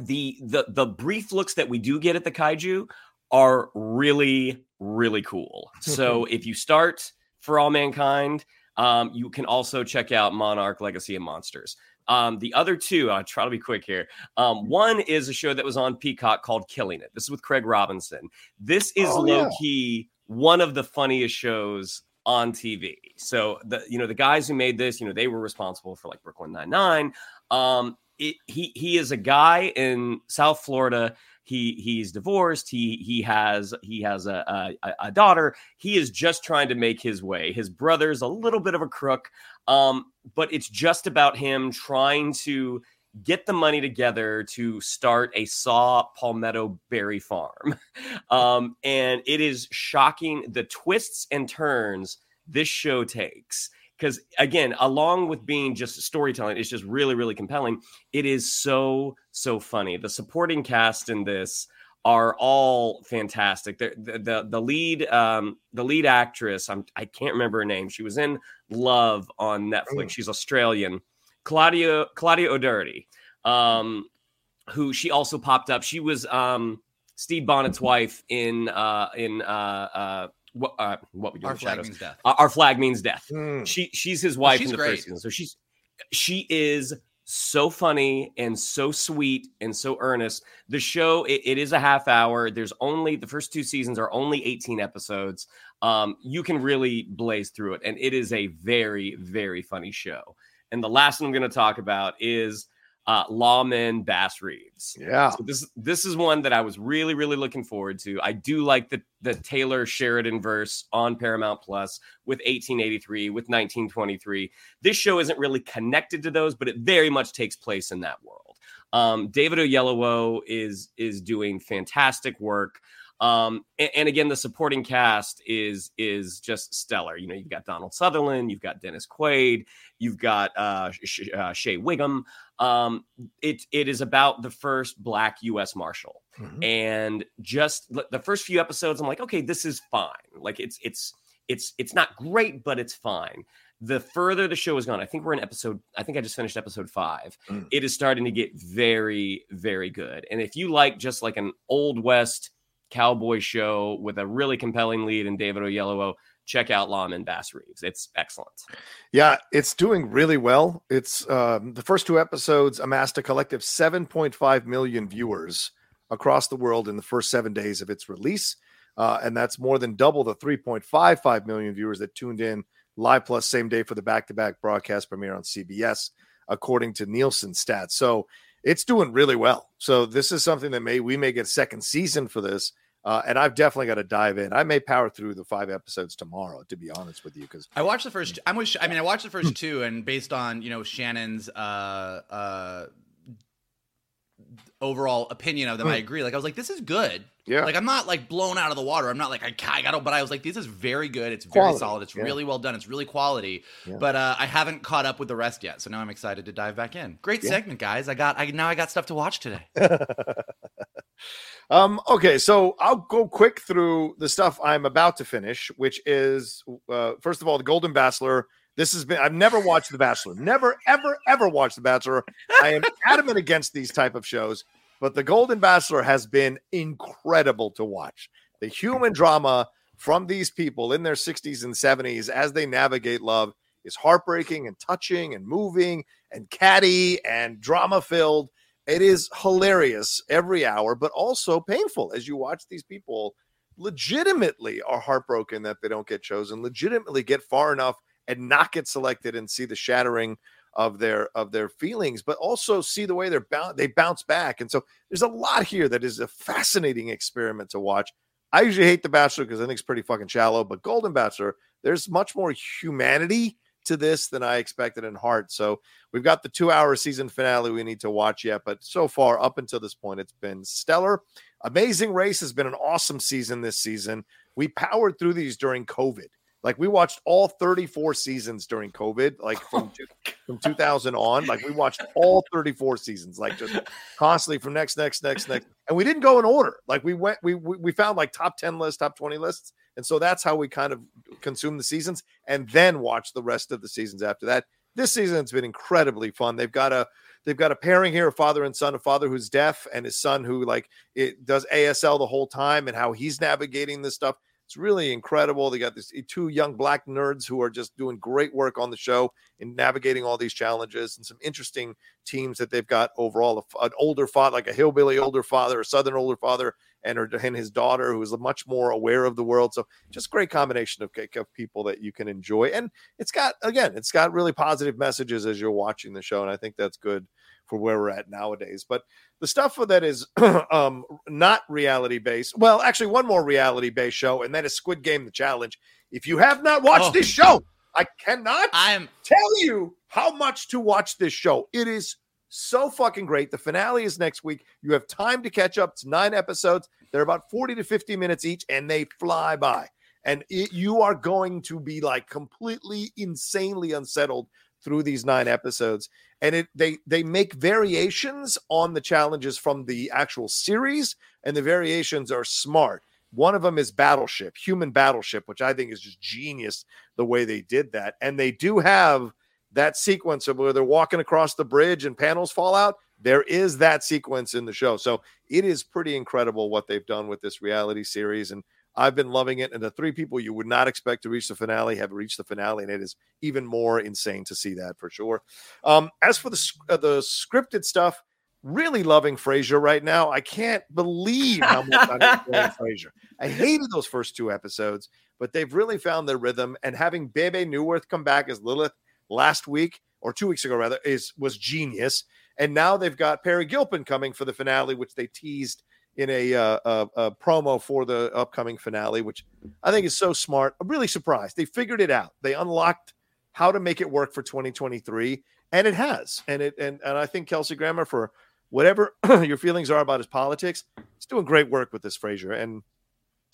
the the the brief looks that we do get at the kaiju are really really cool (laughs) so if you start for all mankind um you can also check out monarch legacy of monsters um, the other two, I'll try to be quick here. Um, one is a show that was on Peacock called Killing It. This is with Craig Robinson. This is Oh, low yeah. key one of the funniest shows on TV. So the you know the guys who made this, you know, they were responsible for like Brooklyn Nine Nine. Um, he he is a guy in South Florida. He he's divorced. He he has he has a, a a daughter. He is just trying to make his way. His brother's a little bit of a crook, um, but it's just about him trying to get the money together to start a saw palmetto berry farm. (laughs) Um, and it is shocking the twists and turns this show takes. Because again, along with being just storytelling, it's just really, really compelling. It is so, so funny. The supporting cast in this are all fantastic. The the the, lead um, the lead actress, I'm I can't remember her name. She was in Love on Netflix. She's Australian. Claudia Claudia O'Doherty, um, who she also popped up. She was um, Stede Bonnet's wife in uh, in uh, uh, what uh, what we do Our in Flag Shadows. Means Death. Our flag means death. Hmm. She she's his wife she's in the great. first season. So she's she is so funny and so sweet and so earnest. The show it, it is a half hour. There's only the first two seasons are only 18 episodes. Um, you can really blaze through it, and it is a very very funny show. And the last one I'm going to talk about is uh, Lawman Bass Reeves. Yeah. So this this is one that I was really really looking forward to. I do like the the Taylor Sheridan verse on Paramount Plus with 1883 with 1923. This show isn't really connected to those, but it very much takes place in that world. Um, David Oyelowo is is doing fantastic work. Um, and, and again, the supporting cast is is just stellar. You know, you've got Donald Sutherland, you've got Dennis Quaid, you've got uh, Sh- uh, Shea Whigham. Um, it it is about the first Black U.S. Marshal, and just the first few episodes, I'm like, okay, this is fine. Like it's it's it's it's not great, but it's fine. The further the show has gone, I think we're in episode. I think I just finished episode five. Mm. It is starting to get very very good. And if you like just like an old west cowboy show with a really compelling lead in David Oyelowo, check out Lawman Bass Reeves. It's excellent. Yeah, it's doing really well. It's um, the first two episodes amassed a collective 7.5 million viewers across the world in the first seven days of its release. Uh, and that's more than double the 3.55 million viewers that tuned in live plus same day for the back to back broadcast premiere on CBS, according to Nielsen stats. So it's doing really well. So this is something that may we may get second season for this. Uh, and I've definitely got to dive in. I may power through the five episodes tomorrow, to be honest with you, because I watched the first. I'm with. I mean, I watched the first two, and based on you know Shannon's uh uh overall opinion of them. I agree. Like I was like, this is good. Yeah. Like I'm not like blown out of the water. I'm not like I, I got to, but I was like, this is very good. It's very Quality, solid. It's yeah. really well done. It's really quality. Yeah. But uh, I haven't caught up with the rest yet. So now I'm excited to dive back in. Great Yeah. segment, guys. I got. I now I got stuff to watch today. (laughs) Um, okay, so I'll go quick through the stuff I'm about to finish, which is uh, first of all, The Golden Bachelor. This has been I've never watched The Bachelor. Never, ever, ever watched The Bachelor. I am (laughs) adamant against these type of shows, but The Golden Bachelor has been incredible to watch. The human drama from these people in their 60s and 70s as they navigate love is heartbreaking and touching and moving and catty and drama filled. It is hilarious every hour, but also painful as you watch these people legitimately are heartbroken that they don't get chosen, legitimately get far enough and not get selected and see the shattering of their of their feelings, but also see the way they're bound they bounce back. And so there's a lot here that is a fascinating experiment to watch. I usually hate The Bachelor because I think it's pretty fucking shallow, but Golden Bachelor, there's much more humanity to this than I expected in heart. So we've got the two hour season finale we need to watch yet, but so far, up until this point, it's been stellar. Amazing Race has been an awesome season this season. We powered through these during COVID. Like we watched all 34 seasons during COVID, like from, oh two- from 2000 on. Like we watched all 34 seasons, like just constantly from next, next, next, next. And we didn't go in order. Like we went, we we, we found like top 10 lists, top 20 lists. And so that's how we kind of consume the seasons and then watch the rest of the seasons after that. This season has been incredibly fun. They've got a they've got a pairing here, a father and son, a father who's deaf and his son who like it does ASL the whole time and how he's navigating this stuff. It's really incredible. They got these eh, two young black nerds who are just doing great work on the show in navigating all these challenges and some interesting teams that they've got overall. An older father, like a hillbilly older father, a southern older father, and, her, and his daughter, who is much more aware of the world. So just great combination of, of people that you can enjoy. And it's got, again, it's got really positive messages as you're watching the show. And I think that's good for where we're at nowadays. But the stuff for that is (clears throat) um, not reality based, well, actually, one more reality based show, and that is Squid Game: The Challenge. If you have not watched Oh. this show, I cannot I'm tell you how much to watch this show. It is so fucking great. The finale is next week. You have time to catch up. It's nine episodes. They're about 40 to 50 minutes each, and they fly by. And it, you are going to be like completely insanely unsettled through these nine episodes. And it they they make variations on the challenges from the actual series, and the variations are smart. One of them is Battleship, Human Battleship, which I think is just genius the way they did that. And they do have that sequence of where they're walking across the bridge and panels fall out. There is that sequence in the show. So it is pretty incredible what they've done with this reality series. And I've been loving it. And the three people you would not expect to reach the finale have reached the finale. And it is even more insane to see that for sure. Um, as for the, uh, the scripted stuff, really loving Frasier right now. I can't believe how much I'm enjoying (laughs) Frasier. I hated those first two episodes, but they've really found their rhythm. And having Bebe Neuwirth come back as Lilith last week or two weeks ago, rather, is was genius. And now they've got Peri Gilpin coming for the finale, which they teased in a, uh, a, a promo for the upcoming finale, which I think is so smart. I'm really surprised. They figured it out. They unlocked how to make it work for 2023, and it has. And it and and I think Kelsey Grammer for whatever (clears throat) your feelings are about his politics, he's doing great work with this Frasier, and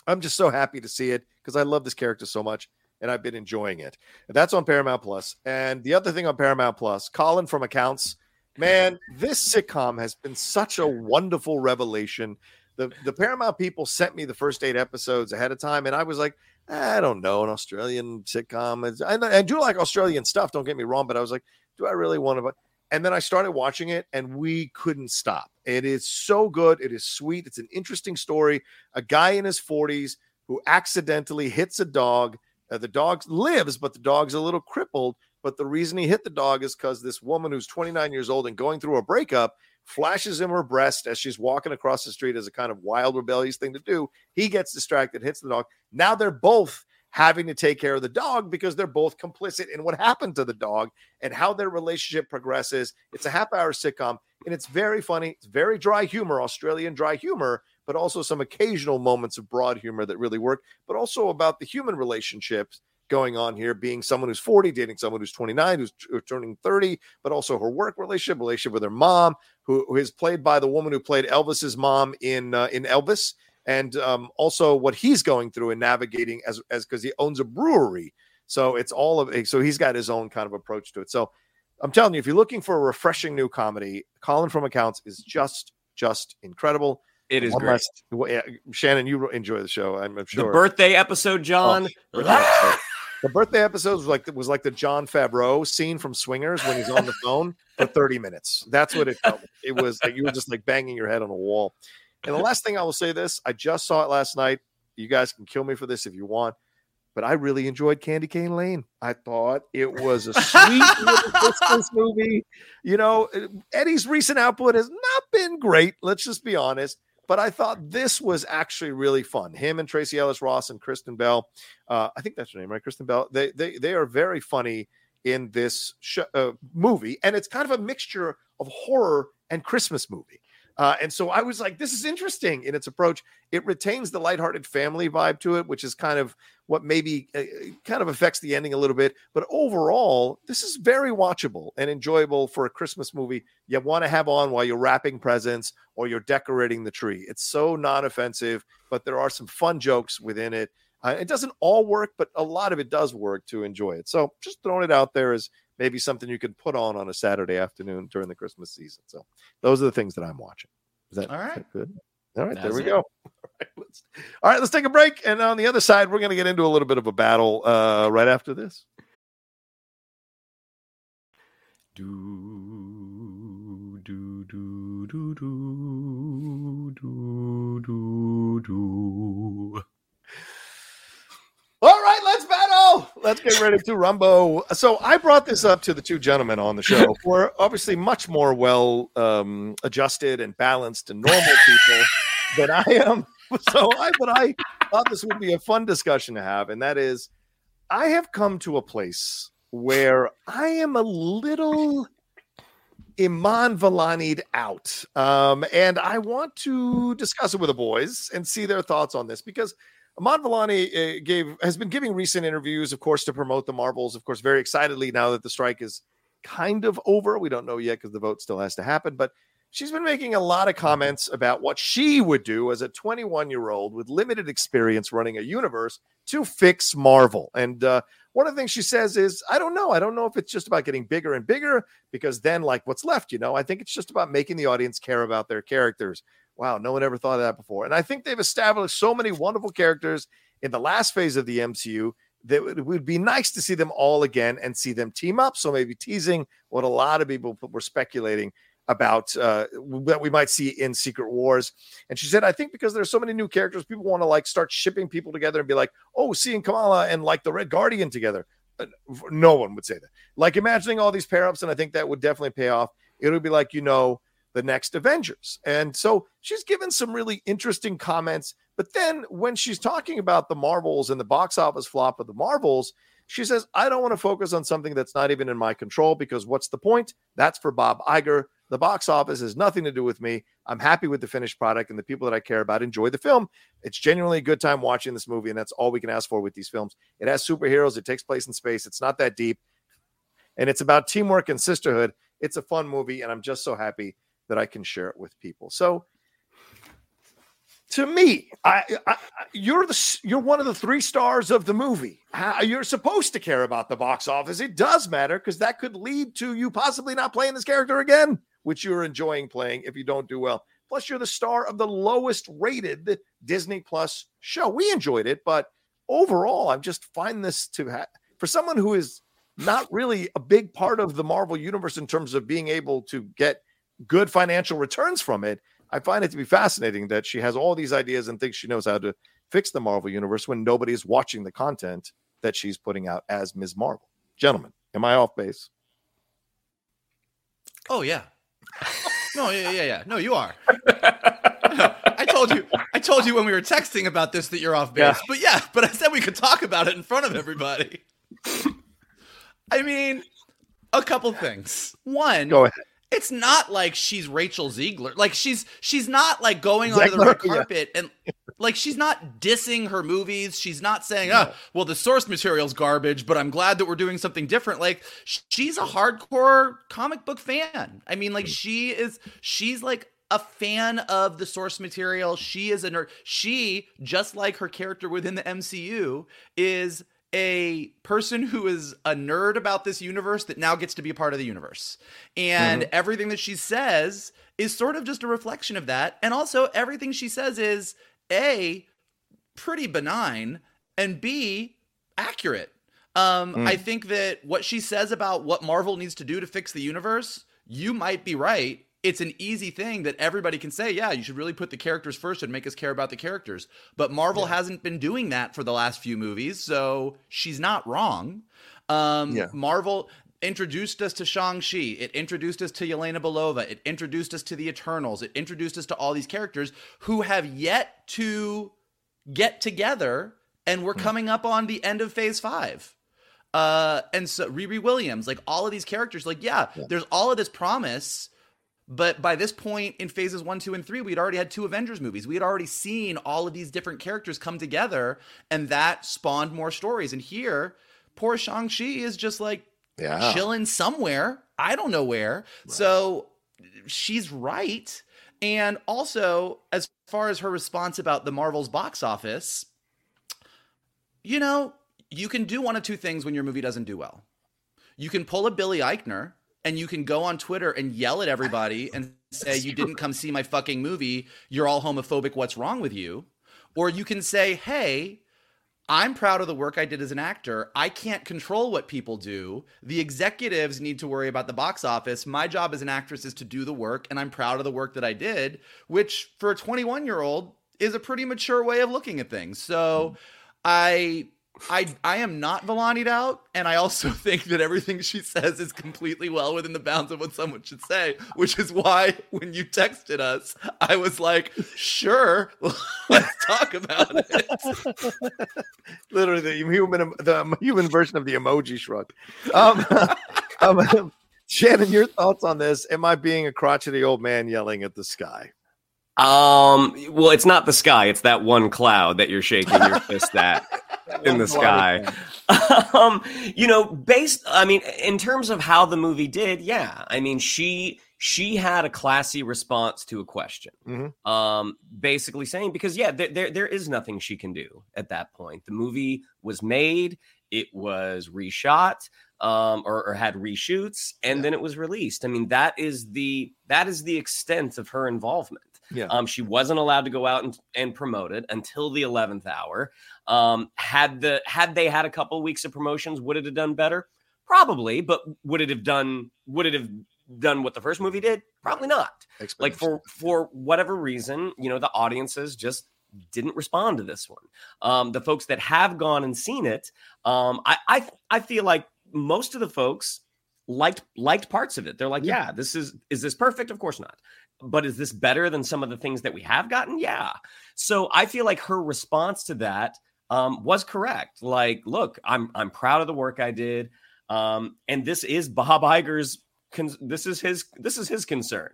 I'm just so happy to see it because I love this character so much, and I've been enjoying it. That's on Paramount Plus. And the other thing on Paramount Plus, Colin from Accounts, man, this sitcom has been such a wonderful revelation. The the Paramount people sent me the first eight episodes ahead of time, and I was like, I don't know, an Australian sitcom. It's- I, I do like Australian stuff. Don't get me wrong, but I was like, do I really want to? And then I started watching it, and we couldn't stop. It is so good. It is sweet. It's an interesting story. A guy in his 40s who accidentally hits a dog. Uh, the dog lives, but the dog's a little crippled. But the reason he hit the dog is because this woman who's 29 years old and going through a breakup flashes him her breast as she's walking across the street as a kind of wild, rebellious thing to do. He gets distracted, hits the dog. Now they're both having to take care of the dog because they're both complicit in what happened to the dog and how their relationship progresses. It's a half hour sitcom and it's very funny. It's very dry humor, Australian dry humor, but also some occasional moments of broad humor that really work, but also about the human relationships going on here, being someone who's 40, dating someone who's 29, who's t- turning 30, but also her work relationship, relationship with her mom, who, who is played by the woman who played Elvis's mom in uh, in Elvis, and um, also what he's going through and navigating as as because he owns a brewery. So it's all of so he's got his own kind of approach to it. So I'm telling you, if you're looking for a refreshing new comedy, Colin from Accounts is just just incredible. It is One great. last- well, yeah, Shannon, you enjoy the show. I'm, I'm sure. The birthday episode, John. Oh, birthday episode. The birthday episode was like it was like the Jon Favreau scene from Swingers when he's on the (laughs) phone for 30 minutes. That's what it felt. like. It was like you were just like banging your head on a wall. And the last thing I will say this: I just saw it last night. You guys can kill me for this if you want, but I really enjoyed Candy Cane Lane. I thought it was a sweet (laughs) little Christmas movie. You know, Eddie's recent output has not been great. Let's just be honest. But I thought this was actually really fun. Him and Tracee Ellis Ross and Kristen Bell. Uh, I think that's her name, right? Kristen Bell. They they they are very funny in this sh- uh, movie, and it's kind of a mixture of horror and Christmas movie. Uh, and so I was like, this is interesting in its approach. It retains the lighthearted family vibe to it, which is kind of what maybe uh, kind of affects the ending a little bit. But overall, this is very watchable and enjoyable for a Christmas movie you want to have on while you're wrapping presents or you're decorating the tree. It's so non offensive, but there are some fun jokes within it. Uh, it doesn't all work, but a lot of it does work to enjoy it. So just throwing it out there as maybe something you could put on on a Saturday afternoon during the Christmas season. So those are the things that I'm watching. Is that All right. that good? All right, there we it. go. (laughs) All right, let's, all right, let's take a break. And on the other side, we're going to get into a little bit of a battle uh, right after this. Do, do, do, do, do, do, do, do. All right, let's battle. Let's get ready to rumbo. So I brought this up to the two gentlemen on the show who are obviously much more well um, adjusted and balanced and normal people than I am. So I, but I thought this would be a fun discussion to have, and that is, I have come to a place where I am a little Iman Vellani'd out. Um, and I want to discuss it with the boys and see their thoughts on this because Iman Vellani uh, gave has been giving recent interviews, of course, to promote the Marvels, of course, very excitedly now that the strike is kind of over. We don't know yet because the vote still has to happen, but she's been making a lot of comments about what she would do as a 21 year old with limited experience running a universe to fix Marvel. And uh, one of the things she says is, I don't know. I don't know if it's just about getting bigger and bigger because then, like, what's left? You know, I think it's just about making the audience care about their characters. Wow, no one ever thought of that before. And I think they've established so many wonderful characters in the last phase of the MCU that it would be nice to see them all again and see them team up. So maybe teasing what a lot of people were speculating about uh, that we might see in Secret Wars. And she said, I think because there's so many new characters, people want to like start shipping people together and be like, oh, seeing Kamala and like the Red Guardian together. Uh, No one would say that. Like imagining all these pair ups, and I think that would definitely pay off. It would be like, you know, the next Avengers. And so she's given some really interesting comments. But then when she's talking about the Marvels and the box office flop of the Marvels, she says, I don't want to focus on something that's not even in my control because what's the point? That's for Bob Iger. The box office has nothing to do with me. I'm happy with the finished product and the people that I care about enjoy the film. It's genuinely a good time watching this movie, and that's all we can ask for with these films. It has superheroes, it takes place in space, it's not that deep, and it's about teamwork and sisterhood. It's a fun movie, and I'm just so happy that I can share it with people. So, to me, I, I you're the you're one of the three stars of the movie. You're supposed to care about the box office. It does matter because that could lead to you possibly not playing this character again, which you're enjoying playing if you don't do well. Plus, you're the star of the lowest rated Disney Plus show. We enjoyed it, but overall, I'm just find this to ha- for someone who is not really a big part of the Marvel universe in terms of being able to get good financial returns from it. I find it to be fascinating that she has all these ideas and thinks she knows how to fix the Marvel universe when nobody is watching the content that she's putting out as Ms. Marvel. Gentlemen, am I off base? Oh yeah. (laughs) No, yeah, yeah, yeah. No, you are. (laughs) I told you. I told you when we were texting about this that you're off base. Yeah. But yeah, but I said we could talk about it in front of everybody. (laughs) I mean, a couple things. One, Go ahead. It's not like she's Rachel Zegler. Like she's she's not like going onto the Zegler, red yeah. carpet and like she's not dissing her movies. She's not saying, "Oh, well, the source material's garbage, but I'm glad that we're doing something different." Like she's a hardcore comic book fan. I mean, like she is she's like a fan of the source material. She is a nerd. She, just like her character within the MCU, is a person who is a nerd about this universe that now gets to be a part of the universe. And Mhm. everything that she says is sort of just a reflection of that. And also, everything she says is A, pretty benign, and B, accurate. Um, Mm. I think that what she says about what Marvel needs to do to fix the universe, you might be right. It's an easy thing that everybody can say, yeah, you should really put the characters first and make us care about the characters. But Marvel hasn't been doing that for the last few movies, so she's not wrong. Um, Yeah. Marvel introduced us to Shang-Chi. It introduced us to Yelena Belova. It introduced us to the Eternals. It introduced us to all these characters who have yet to get together, and we're coming up on the end of phase five. Uh, and so Riri Williams, like all of these characters, like, yeah, there's all of this promise. But by this point in phases one, two, and three, we'd already had two Avengers movies. We had already seen all of these different characters come together, and that spawned more stories. And here, poor Shang-Chi is just like Yeah. chilling somewhere. I don't know where. So she's right. And also, as far as her response about the Marvel's box office, you know, you can do one of two things when your movie doesn't do well. You can pull a Billy Eichner and you can go on Twitter and yell at everybody (laughs) and say, You didn't come see my fucking movie. You're all homophobic. What's wrong with you? Or you can say, Hey, I'm proud of the work I did as an actor. I can't control what people do. The executives need to worry about the box office. My job as an actress is to do the work, and I'm proud of the work that I did, which for a 21 year old is a pretty mature way of looking at things. So hmm. I. I I am not Vellani'd out, and I also (laughs) think that everything she says is completely well within the bounds of what someone should say, which is why when you texted us, I was like, sure, (laughs) let's talk about it. (laughs) Literally the human the human version of the emoji shrug. Um, um, Shannon, your thoughts on this? Am I being a crotchety old man yelling at the sky? Um, well, it's not the sky; it's that one cloud that you're shaking your fist at (laughs) in the sky. (laughs) um, you know, based, I mean, in terms of how the movie did, yeah, I mean, she she had a classy response to a question. Mhm. Um, basically saying because yeah, there, there there is nothing she can do at that point. The movie was made, it was reshot, um, or, or had reshoots, and then it was released. I mean, that is the that is the extent of her involvement. Yeah. Um, she wasn't allowed to go out and, and promote it until the eleventh hour. Um, had the had they had a couple weeks of promotions, would it have done better? Probably, but would it have done would it have done what the first movie did? Probably not. Like for for whatever reason, you know, the audiences just didn't respond to this one. Um, the folks that have gone and seen it, um, I, I I feel like most of the folks liked liked parts of it. They're like, yeah, this is is this perfect? Of course not. But is this better than some of the things that we have gotten? Yeah. So I feel like her response to that um, was correct. Like, look, I'm I'm proud of the work I did, um, and this is Bob Iger's. Con- this is his. This is his concern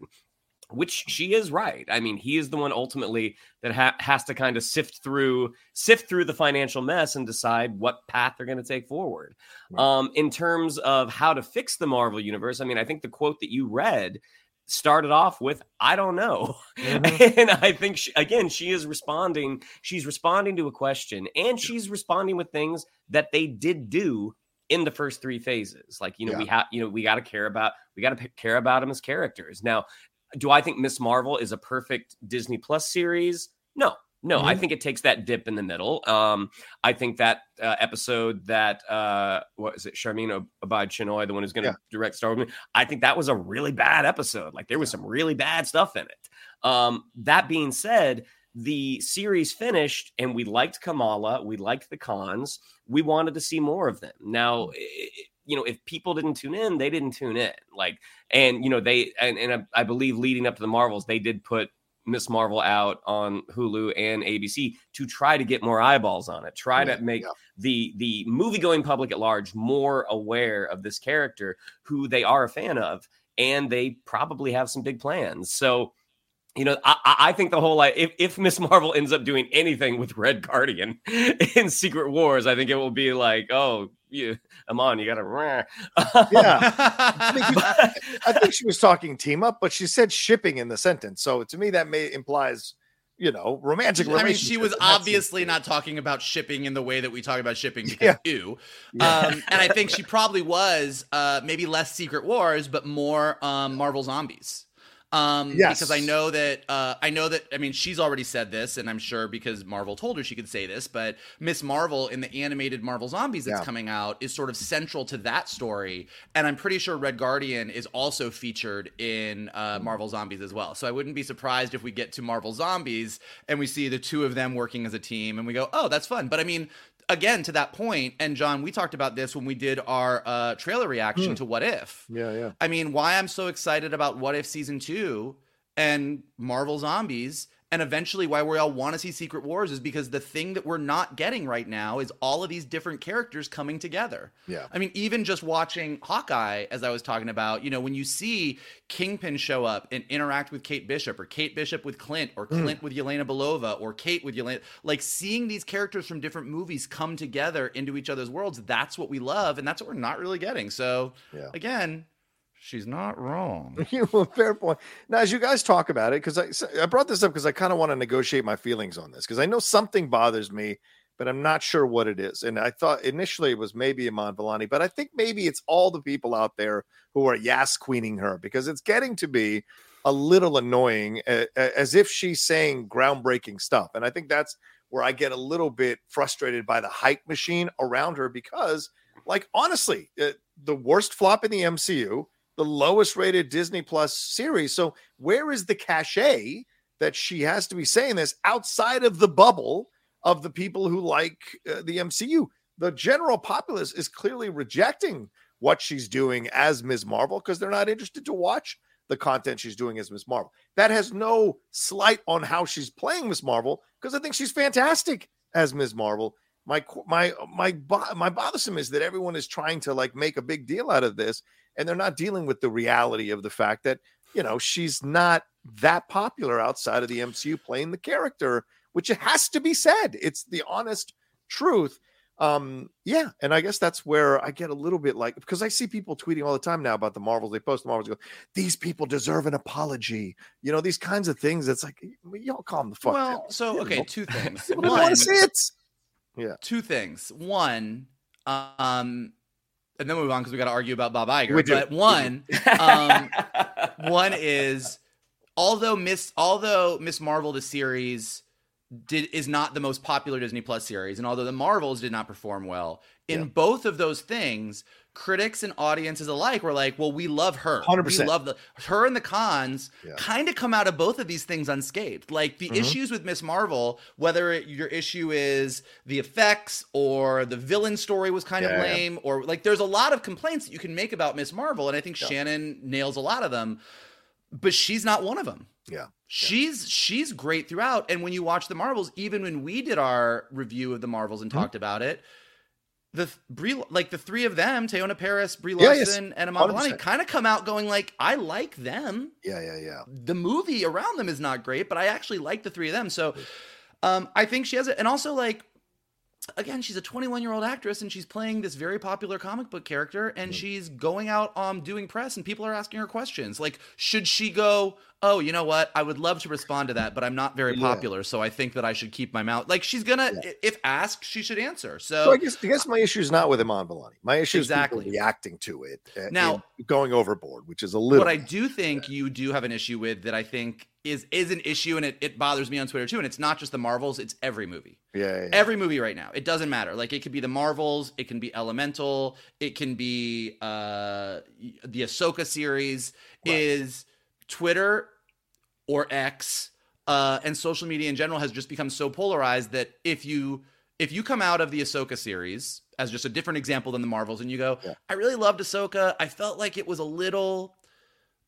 which she is right. I mean, he is the one ultimately that ha- has to kind of sift through sift through the financial mess and decide what path they're going to take forward. Um, in terms of how to fix the Marvel universe, I mean, I think the quote that you read started off with "I don't know," (laughs) and I think she, again she is responding. She's responding to a question, and she's responding with things that they did do in the first three phases. Like you know, we have you know we got to care about we got to care about them as characters now do I think Miss Marvel is a perfect Disney Plus series? No, no. I Mhm. think it takes that dip in the middle. Um, I think that uh, episode that uh, what is it, Charmin Abad Chinoy, the one who's going to direct Star Wars, I think that was a really bad episode. Like there was some really bad stuff in it. Um, that being said, the series finished, and we liked Kamala, we liked the Khans, we wanted to see more of them. Now. i- you know, if people didn't tune in, they didn't tune in. Like, and you know, they and, and I, I believe leading up to the Marvels, they did put Miss Marvel out on Hulu and ABC to try to get more eyeballs on it, try to make the the movie going public at large more aware of this character who they are a fan of. and they probably have some big plans. So, you know, I, I think the whole like if, if Miss Marvel ends up doing anything with Red Guardian (laughs) in Secret Wars, I think it will be like, oh, you, Amon, you gotta. yeah, (laughs) (laughs) I think, you, I think she was talking team up, but she said shipping in the sentence. So to me, that may implies you know, romantic I mean, she was obviously not talking about shipping in the way that we talk about shipping because yeah. ew. Yeah. Um, and I think she probably was uh, maybe less Secret Wars, but more um, Marvel Zombies. Um, yes. because I know that uh, I know that I mean she's already said this, and I'm sure because Marvel told her she could say this, but Miss Marvel in the animated Marvel Zombies that's yeah. coming out is sort of central to that story, and I'm pretty sure Red Guardian is also featured in uh, Marvel Zombies as well. So I wouldn't be surprised if we get to Marvel Zombies and we see the two of them working as a team, and we go, oh, that's fun. But I mean, again to that point and john we talked about this when we did our uh, trailer reaction hmm. to what if yeah yeah i mean why i'm so excited about what if season two and marvel zombies and eventually why we all want to see secret wars is because the thing that we're not getting right now is all of these different characters coming together yeah i mean even just watching hawkeye as i was talking about you know when you see kingpin show up and interact with kate bishop or kate bishop with clint or hmm. clint mm. with yelena belova or kate with yelena like seeing these characters from different movies come together into each other's worlds that's what we love and that's what we're not really getting so yeah. again She's not wrong. (laughs) fair point. Now, as you guys talk about it, because I, I brought this up because I kind of want to negotiate my feelings on this because I know something bothers me, but I'm not sure what it is. And I thought initially it was maybe Iman Vellani, but I think maybe it's all the people out there who are yas queening her because it's getting to be a little annoying, uh, as if she's saying groundbreaking stuff. And I think that's where I get a little bit frustrated by the hype machine around her because, like, honestly, the worst flop in the MCU the lowest rated Disney Plus series. So where is the cachet that she has to be saying this outside of the bubble of the people who like uh, the MCU? The general populace is clearly rejecting what she's doing as Ms. Marvel because they're not interested to watch the content she's doing as Ms. Marvel. That has no slight on how she's playing Ms. Marvel because I think she's fantastic as Ms. Marvel. My my my my bothersome is that everyone is trying to like make a big deal out of this and they're not dealing with the reality of the fact that you know she's not that popular outside of the MCU playing the character, which it has to be said. It's the honest truth. Um, yeah, and I guess that's where I get a little bit like because I see people tweeting all the time now about the Marvels. They post the Marvels, go, these people deserve an apology. You know, these kinds of things. It's like y'all calm the fuck well, down. so okay, two things. (laughs) One, want to see it. Yeah, two things. One, um, and then we move on because we got to argue about Bob Iger. But one, um, (laughs) one is although Miss although Miss Marvel the series did is not the most popular Disney Plus series, and although the Marvels did not perform well in yeah. both of those things, critics and audiences alike were like, "Well, we love her. 100%. We love the her and the Khans yeah. kind of come out of both of these things unscathed. Like the mm-hmm. issues with Miss Marvel, whether it, your issue is the effects or the villain story was kind yeah, of lame, yeah. or like there's a lot of complaints that you can make about Miss Marvel, and I think Shannon nails a lot of them, but she's not one of them. Yeah. She's she's great throughout, and when you watch the Marvels, even when we did our review of the Marvels and mm-hmm. talked about it the Brie, like the three of them, Teyonah Parris, Brie Larson, yes. and Vellani, kind of come out going like, I like them. Yeah, yeah, yeah. The movie around them is not great, but I actually like the three of them. So, um, I think she has it, and also like, again, she's a 21 year old actress, and she's playing this very popular comic book character, and mm. she's going out um doing press, and people are asking her questions like, should she go? oh, you know what? I would love to respond to that, but I'm not very yeah. popular, so I think that I should keep my mouth. Like she's gonna, yeah. if asked, she should answer. So, so, I guess I guess my issue is not with Iman Vellani. My issue is exactly. is reacting to it. Now, going overboard, which is a little. What I do think you do have an issue with that I think is is an issue, and it, it bothers me on Twitter too. And it's not just the Marvels; it's every movie. Yeah, yeah, every movie right now. It doesn't matter. Like it could be the Marvels, it can be Elemental, it can be uh the Ahsoka series. Right. Is Twitter or X uh, and social media in general has just become so polarized that if you if you come out of the Ahsoka series as just a different example than the Marvels and you go, yeah. I really loved Ahsoka. I felt like it was a little,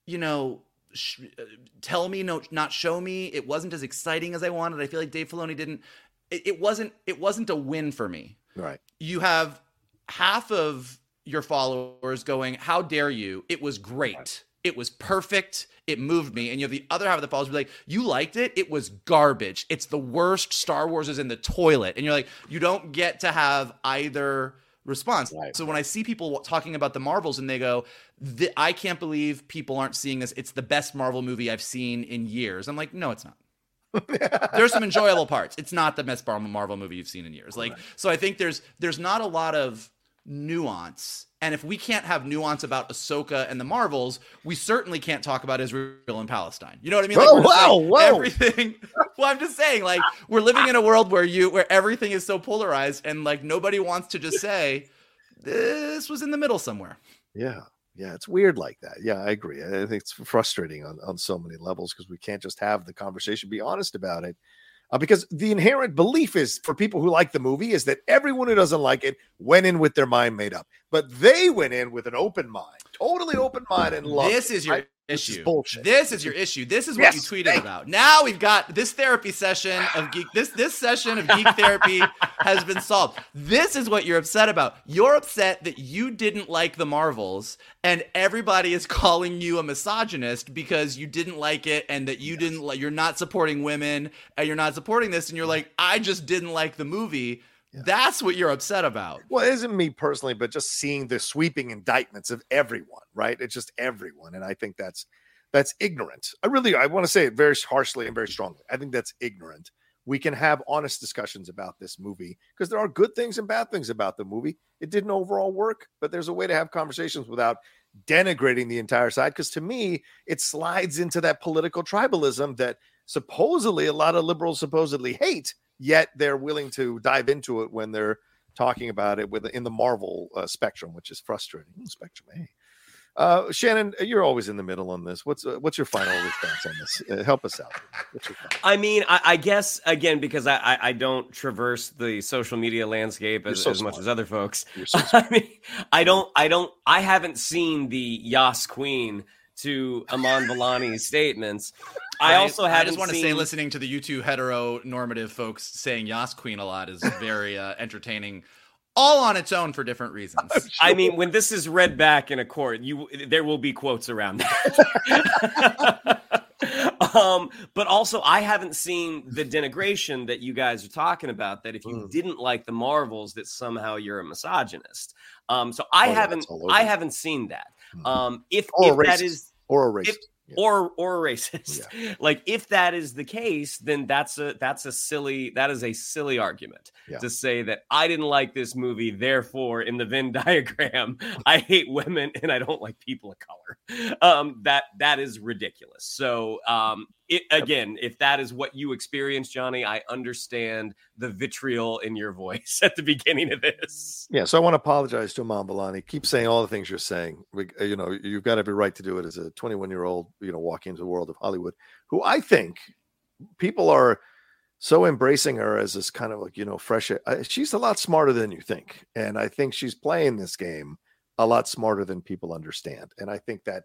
you know, sh- uh, tell me, no, not show me. It wasn't as exciting as I wanted. I feel like Dave Filoni didn't. It, it wasn't. It wasn't a win for me. Right. You have half of your followers going, "How dare you? It was great." Right it was perfect. It moved me. And you have the other half of the followers be like, you liked it. It was garbage. It's the worst. Star Wars is in the toilet. And you're like, you don't get to have either response. Right. So when I see people talking about the Marvels and they go, I can't believe people aren't seeing this. It's the best Marvel movie I've seen in years. I'm like, no, it's not. (laughs) there's some enjoyable parts. It's not the best Marvel movie you've seen in years. Like, right. so I think there's there's not a lot of nuance. And if we can't have nuance about Ahsoka and the Marvels, we certainly can't talk about Israel and Palestine. You know what I mean? Like, oh, wow, whoa. Everything. (laughs) well, I'm just saying, like, we're living in a world where you where everything is so polarized, and like nobody wants to just say this was in the middle somewhere. Yeah. Yeah, it's weird like that. Yeah, I agree. I think it's frustrating on, on so many levels because we can't just have the conversation, be honest about it, uh, because the inherent belief is for people who like the movie is that everyone who doesn't like it went in with their mind made up, but they went in with an open mind, totally open mind, and love. This is your right? Issue. This is bullshit. This is your issue. This is what yes, you tweeted about. Now we've got this therapy session of geek. This this session of geek therapy (laughs) has been solved. This is what you're upset about. You're upset that you didn't like the Marvels, and everybody is calling you a misogynist because you didn't like it, and that you yes. didn't like. You're not supporting women, and you're not supporting this, and you're like, I just didn't like the movie. Yeah. That's what you're upset about. Well, it isn't me personally, but just seeing the sweeping indictments of everyone, right? It's just everyone. And I think that's that's ignorant. I really I want to say it very harshly and very strongly. I think that's ignorant. We can have honest discussions about this movie because there are good things and bad things about the movie. It didn't overall work, but there's a way to have conversations without denigrating the entire side. Because to me, it slides into that political tribalism that supposedly a lot of liberals supposedly hate yet they're willing to dive into it when they're talking about it with in the Marvel uh, spectrum, which is frustrating. Ooh, spectrum, hey. Uh, Shannon, you're always in the middle on this. What's uh, what's your final response on this? Uh, help us out. I mean, I, I, guess again because I, I, I don't traverse the social media landscape as, so as much as other folks. So (laughs) I mean, I don't I don't I haven't seen the Yas Queen to Iman Vellani's statements. I also I, I just want to say, listening to the YouTube heteronormative folks saying Yas Queen a lot is very uh, entertaining, all on its own for different reasons. Sure. I mean, when this is read back in a court, you there will be quotes around that. (laughs) um, but also, I haven't seen the denigration that you guys are talking about. That if you mm. didn't like the Marvels, that somehow you're a misogynist. Um, so I oh, haven't, I haven't seen that. Mm-hmm. Um, if, if that is or a racist. If, yeah. or or racist. Yeah. (laughs) like if that is the case, then that's a that's a silly that is a silly argument yeah. to say that I didn't like this movie, therefore in the Venn (laughs) diagram I hate women and I don't like people of color. (laughs) Um, that that is ridiculous. So um, it, again, if that is what you experienced, Johnny, I understand the vitriol in your voice (laughs) at the beginning of this. Yeah, so I want to apologize to Iman Vellani. Keep saying all the things you're saying. Uh, you know, you've got every right to do it as a 21 year old, you know, walking into the world of Hollywood, who I think people are so embracing her as this kind of like, you know, fresh. Uh, she's a lot smarter than you think. And I think she's playing this game a lot smarter than people understand. And I think that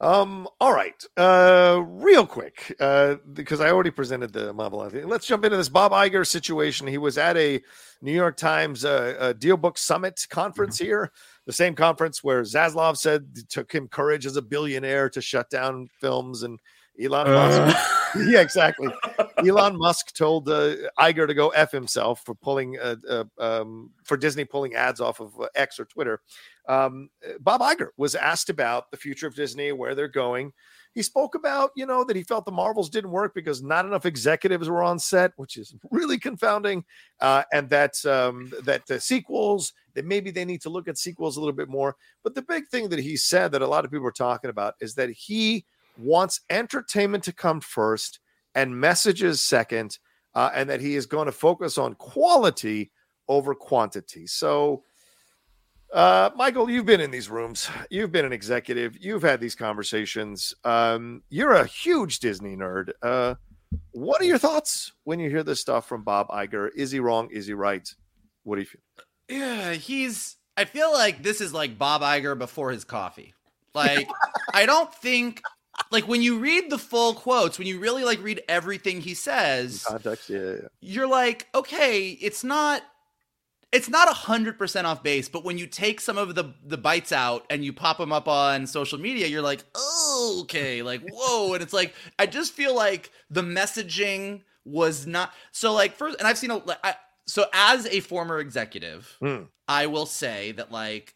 um, all right. Uh, real quick, uh, because I already presented the Marvel thing. Let's jump into this Bob Iger situation. He was at a New York Times uh, DealBook Summit conference mm-hmm. here, the same conference where Zaslav said it took him courage as a billionaire to shut down films and Elon Musk. (laughs) (laughs) Yeah, exactly. Elon Musk told uh, Iger to go f himself for pulling uh, uh, um, for Disney pulling ads off of uh, X or Twitter. Um, Bob Iger was asked about the future of Disney, where they're going. He spoke about, you know, that he felt the Marvels didn't work because not enough executives were on set, which is really confounding, uh, and that um, that sequels that maybe they need to look at sequels a little bit more. But the big thing that he said that a lot of people are talking about is that he wants entertainment to come first and messages second, uh, and that he is going to focus on quality over quantity. So Uh, Michael, you've been in these rooms. You've been an executive. You've had these conversations. Um, you're a huge Disney nerd. Uh, what are your thoughts when you hear this stuff from Bob Iger? Is he wrong? Is he right? What do you feel? Yeah, he's. I feel like this is like Bob Iger before his coffee. Like, (laughs) I don't think. Like when you read the full quotes, when you really like read everything he says, Context, yeah, yeah. you're like, okay, it's not it's not a 100% off base but when you take some of the the bites out and you pop them up on social media you're like oh okay like whoa and it's like i just feel like the messaging was not so like first and i've seen a I, so as a former executive Hmm. i will say that like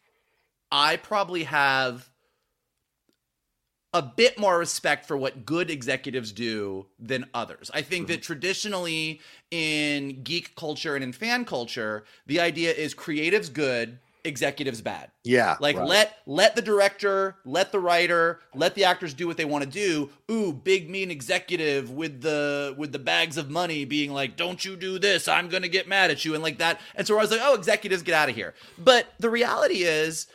i probably have a bit more respect for what good executives do than others. I think that mm-hmm. traditionally in geek culture and in fan culture, the idea is creatives good, executives bad. Yeah, Like right. let let the director, let the writer, let the actors do what they want to do. Ooh, big mean executive with the with the bags of money being like, "Don't you do this, I'm going to get mad at you." And like that. And so I was like, "Oh, executives get out of here." But the reality is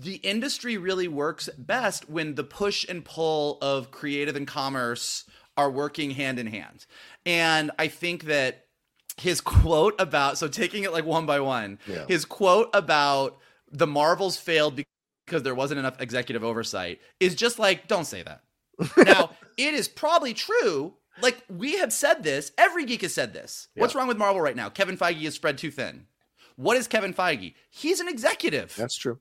the industry really works best when the push and pull of creative and commerce are working hand in hand. And I think that his quote about so taking it like one by one, Yeah. his quote about the Marvels failed because there wasn't enough executive oversight is just like don't say that. (laughs) now, it is probably true. Like we have said this, every geek has said this. What's wrong with Marvel right now? Kevin Feige is spread too thin. What is Kevin Feige? He's an executive. That's true.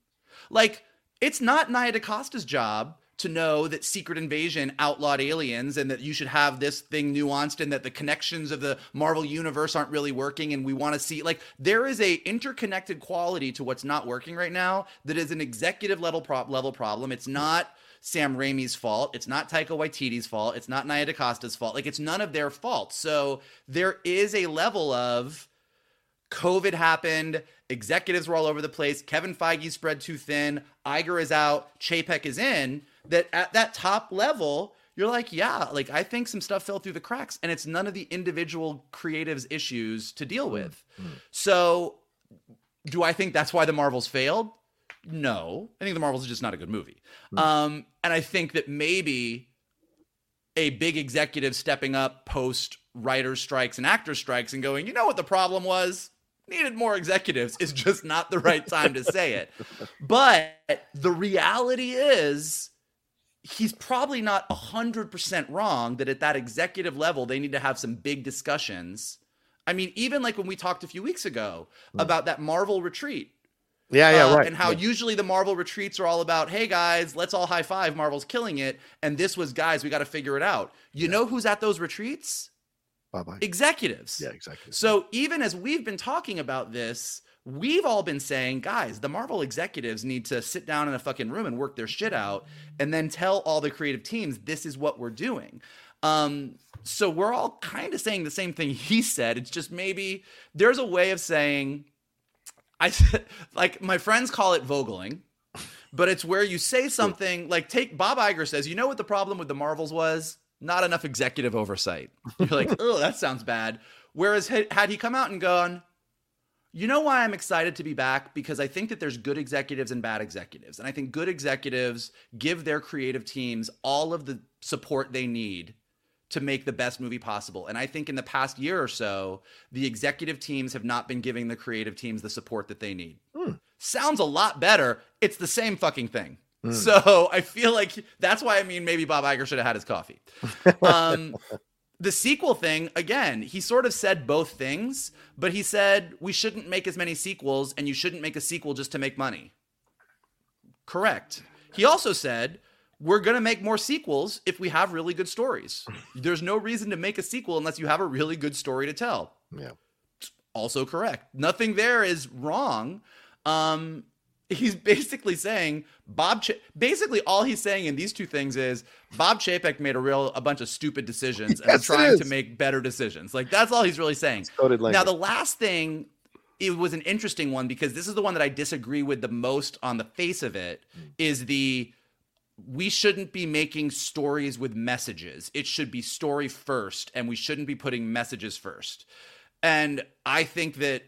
Like, it's not Nia DaCosta's job to know that Secret Invasion outlawed aliens and that you should have this thing nuanced and that the connections of the Marvel universe aren't really working and we want to see like there is a interconnected quality to what's not working right now that is an executive level pro- level problem. It's not Sam Raimi's fault. It's not Taika Waititi's fault. It's not Nia DaCosta's fault. Like it's none of their fault. So there is a level of COVID happened. Executives were all over the place. Kevin Feige spread too thin. Iger is out. Chapek is in. That at that top level, you're like, yeah, like I think some stuff fell through the cracks, and it's none of the individual creatives' issues to deal with. So, do I think that's why the Marvels failed? No, I think the Marvels is just not a good movie. Um, and I think that maybe a big executive stepping up post writer strikes and actor strikes and going, you know what the problem was? Needed more executives is just not the right time to say it. But the reality is he's probably not 100% wrong that at that executive level they need to have some big discussions. I mean, even like when we talked a few weeks ago about that Marvel retreat. Yeah, yeah, Uh, right. And how Yeah. usually the Marvel retreats are all about, hey guys, let's all high five. Marvel's killing it. And this was, guys, we got to figure it out. You know who's at those retreats? Bye-bye. Executives. Yeah, exactly. So even as we've been talking about this, we've all been saying, guys, the Marvel executives need to sit down in a fucking room and work their shit out and then tell all the creative teams, this is what we're doing. Um, so we're all kind of saying the same thing (laughs) he said. It's just maybe there's a way of saying, I (laughs) like my friends call it vogling, but it's where you say something like take Bob Iger says, you know what the problem with the Marvels was? Not enough executive oversight. You're like, (laughs) oh, that sounds bad. Whereas had he come out and gone, you know why I'm excited to be back? Because I think that there's good executives and bad executives. And I think good executives give their creative teams all of the support they need to make the best movie possible. And I think in the past year or so, the executive teams have not been giving the creative teams the support that they need. Hmm. Sounds a lot better. It's the same fucking thing. Hmm. So (laughs) I feel like that's why I mean maybe Bob Iger should have had his coffee. (laughs) Um, the sequel thing, again, he sort of said both things, but he said we shouldn't make as many sequels and you shouldn't make a sequel just to make money. Correct. He also said we're going to make more sequels if we have really good stories. There's no reason to make a sequel unless you have a really good story to tell. Yeah. Also correct. Nothing there is wrong. Um, he's basically saying Bob. Ch- basically, all he's saying in these two things is Bob Chapek made a real a bunch of stupid decisions and I'm Yes, trying to make better decisions. Like that's all he's really saying. Now, the last thing, it was an interesting one because this is the one that I disagree with the most on the face of it. Is the we shouldn't be making stories with messages. It should be story first, and we shouldn't be putting messages first. And I think that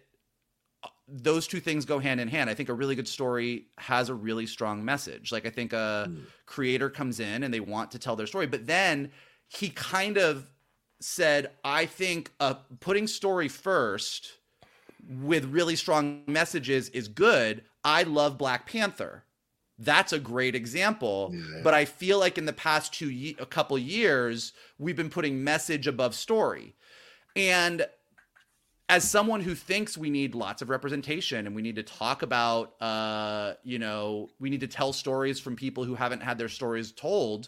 those two things go hand in hand. I think a really good story has a really strong message. Like I think a Hmm. creator comes in and they want to tell their story, but then he kind of said, "I think uh, putting story first with really strong messages is good. I love Black Panther." That's a great example, but I feel like in the past two ye- a couple years we've been putting message above story. And as someone who thinks we need lots of representation and we need to talk about uh you know we need to tell stories from people who haven't had their stories told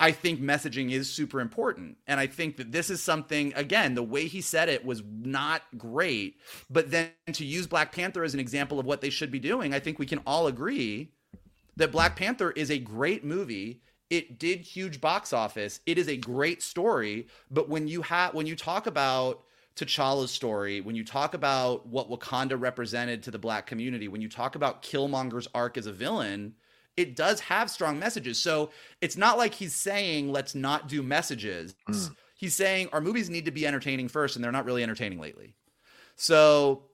i think messaging is super important. And i think that this is something again the way he said it was not great but then to use black panther as an example of what they should be doing i think we can all agree that black panther is a great movie. It did huge box office. It is a great story. But when you have when you talk about T'Challa's story, when you talk about what Wakanda represented to the black community, when you talk about Killmonger's arc as a villain, it does have strong messages. So it's not like he's saying, let's not do messages. Mm. He's saying our movies need to be entertaining first, and they're not really entertaining lately. So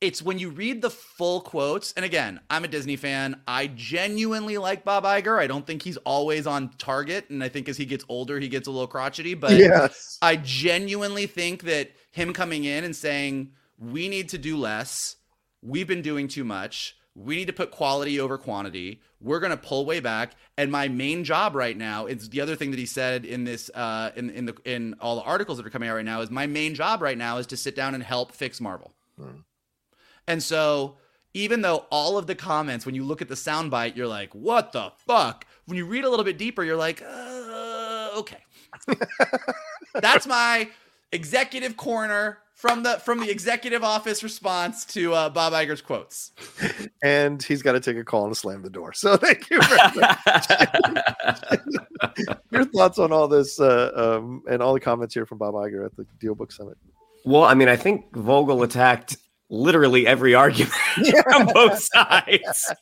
it's when you read the full quotes, and again, I'm a Disney fan. I genuinely like Bob Iger. I don't think he's always on target, and I think as he gets older, he gets a little crotchety. But Yes. I genuinely think that him coming in and saying, we need to do less, we've been doing too much, we need to put quality over quantity, we're going to pull way back. And my main job right now is the other thing that he said in this, uh, in, in, the, in all the articles that are coming out right now is my main job right now is to sit down and help fix Marvel. And so, even though all of the comments, when you look at the soundbite, you're like, what the fuck? When you read a little bit deeper, you're like, uh, okay. (laughs) That's my executive corner from the from the executive office response to uh, Bob Iger's quotes. and he's got to take a call and slam the door. So (laughs) thank you. Very much. (laughs) Your thoughts on all this uh, um, and all the comments here from Bob Iger at the DealBook Summit? Well, I mean, I think Vogel attacked literally every (laughs) argument from both sides.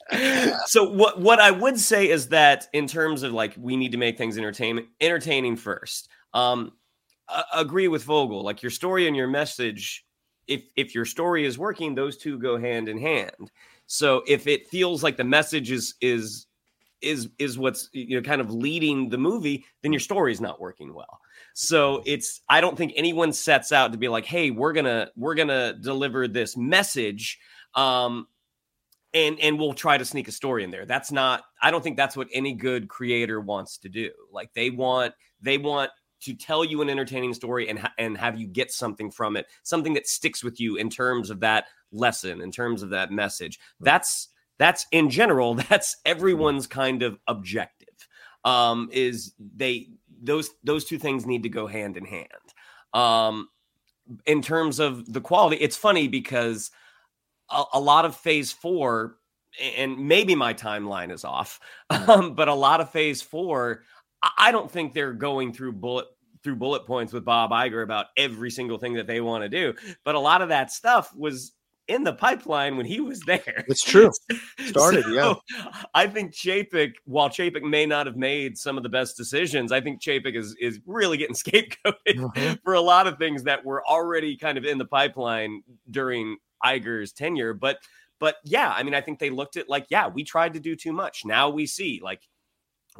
so what what I would say is that in terms of like we need to make things entertainment entertaining first. Um agree with Vogel. Like your story and your message if if your story is working, those two go hand in hand. So if it feels like the message is is is is what's you know kind of leading the movie, then your story is not working well. So it's I don't think anyone sets out to be like, hey, we're gonna we're gonna deliver this message, um, and and we'll try to sneak a story in there. That's not. I don't think that's what any good creator wants to do. Like they want they want to tell you an entertaining story and ha- and have you get something from it, something that sticks with you in terms of that lesson, in terms of that message. That's that's in general (laughs) that's everyone's kind of objective. Um, is they those those two things need to go hand in hand. Um, in terms of the quality, it's funny because a, a lot of Phase Four, and maybe my timeline is off, um, (laughs) but a lot of Phase Four, I- don't think they're going through bullet through bullet points with Bob Iger about every single thing that they want to do. But a lot of that stuff was in the pipeline when he was there. It's true. (laughs) Started, yeah. I think Chapek, while Chapek may not have made some of the best decisions, I think Chapek is is really getting (laughs) scapegoated mm-hmm. for a lot of things that were already kind of in the pipeline during Iger's tenure. But but yeah, I mean, I think they looked at like, yeah, we tried to do too much. Now we see like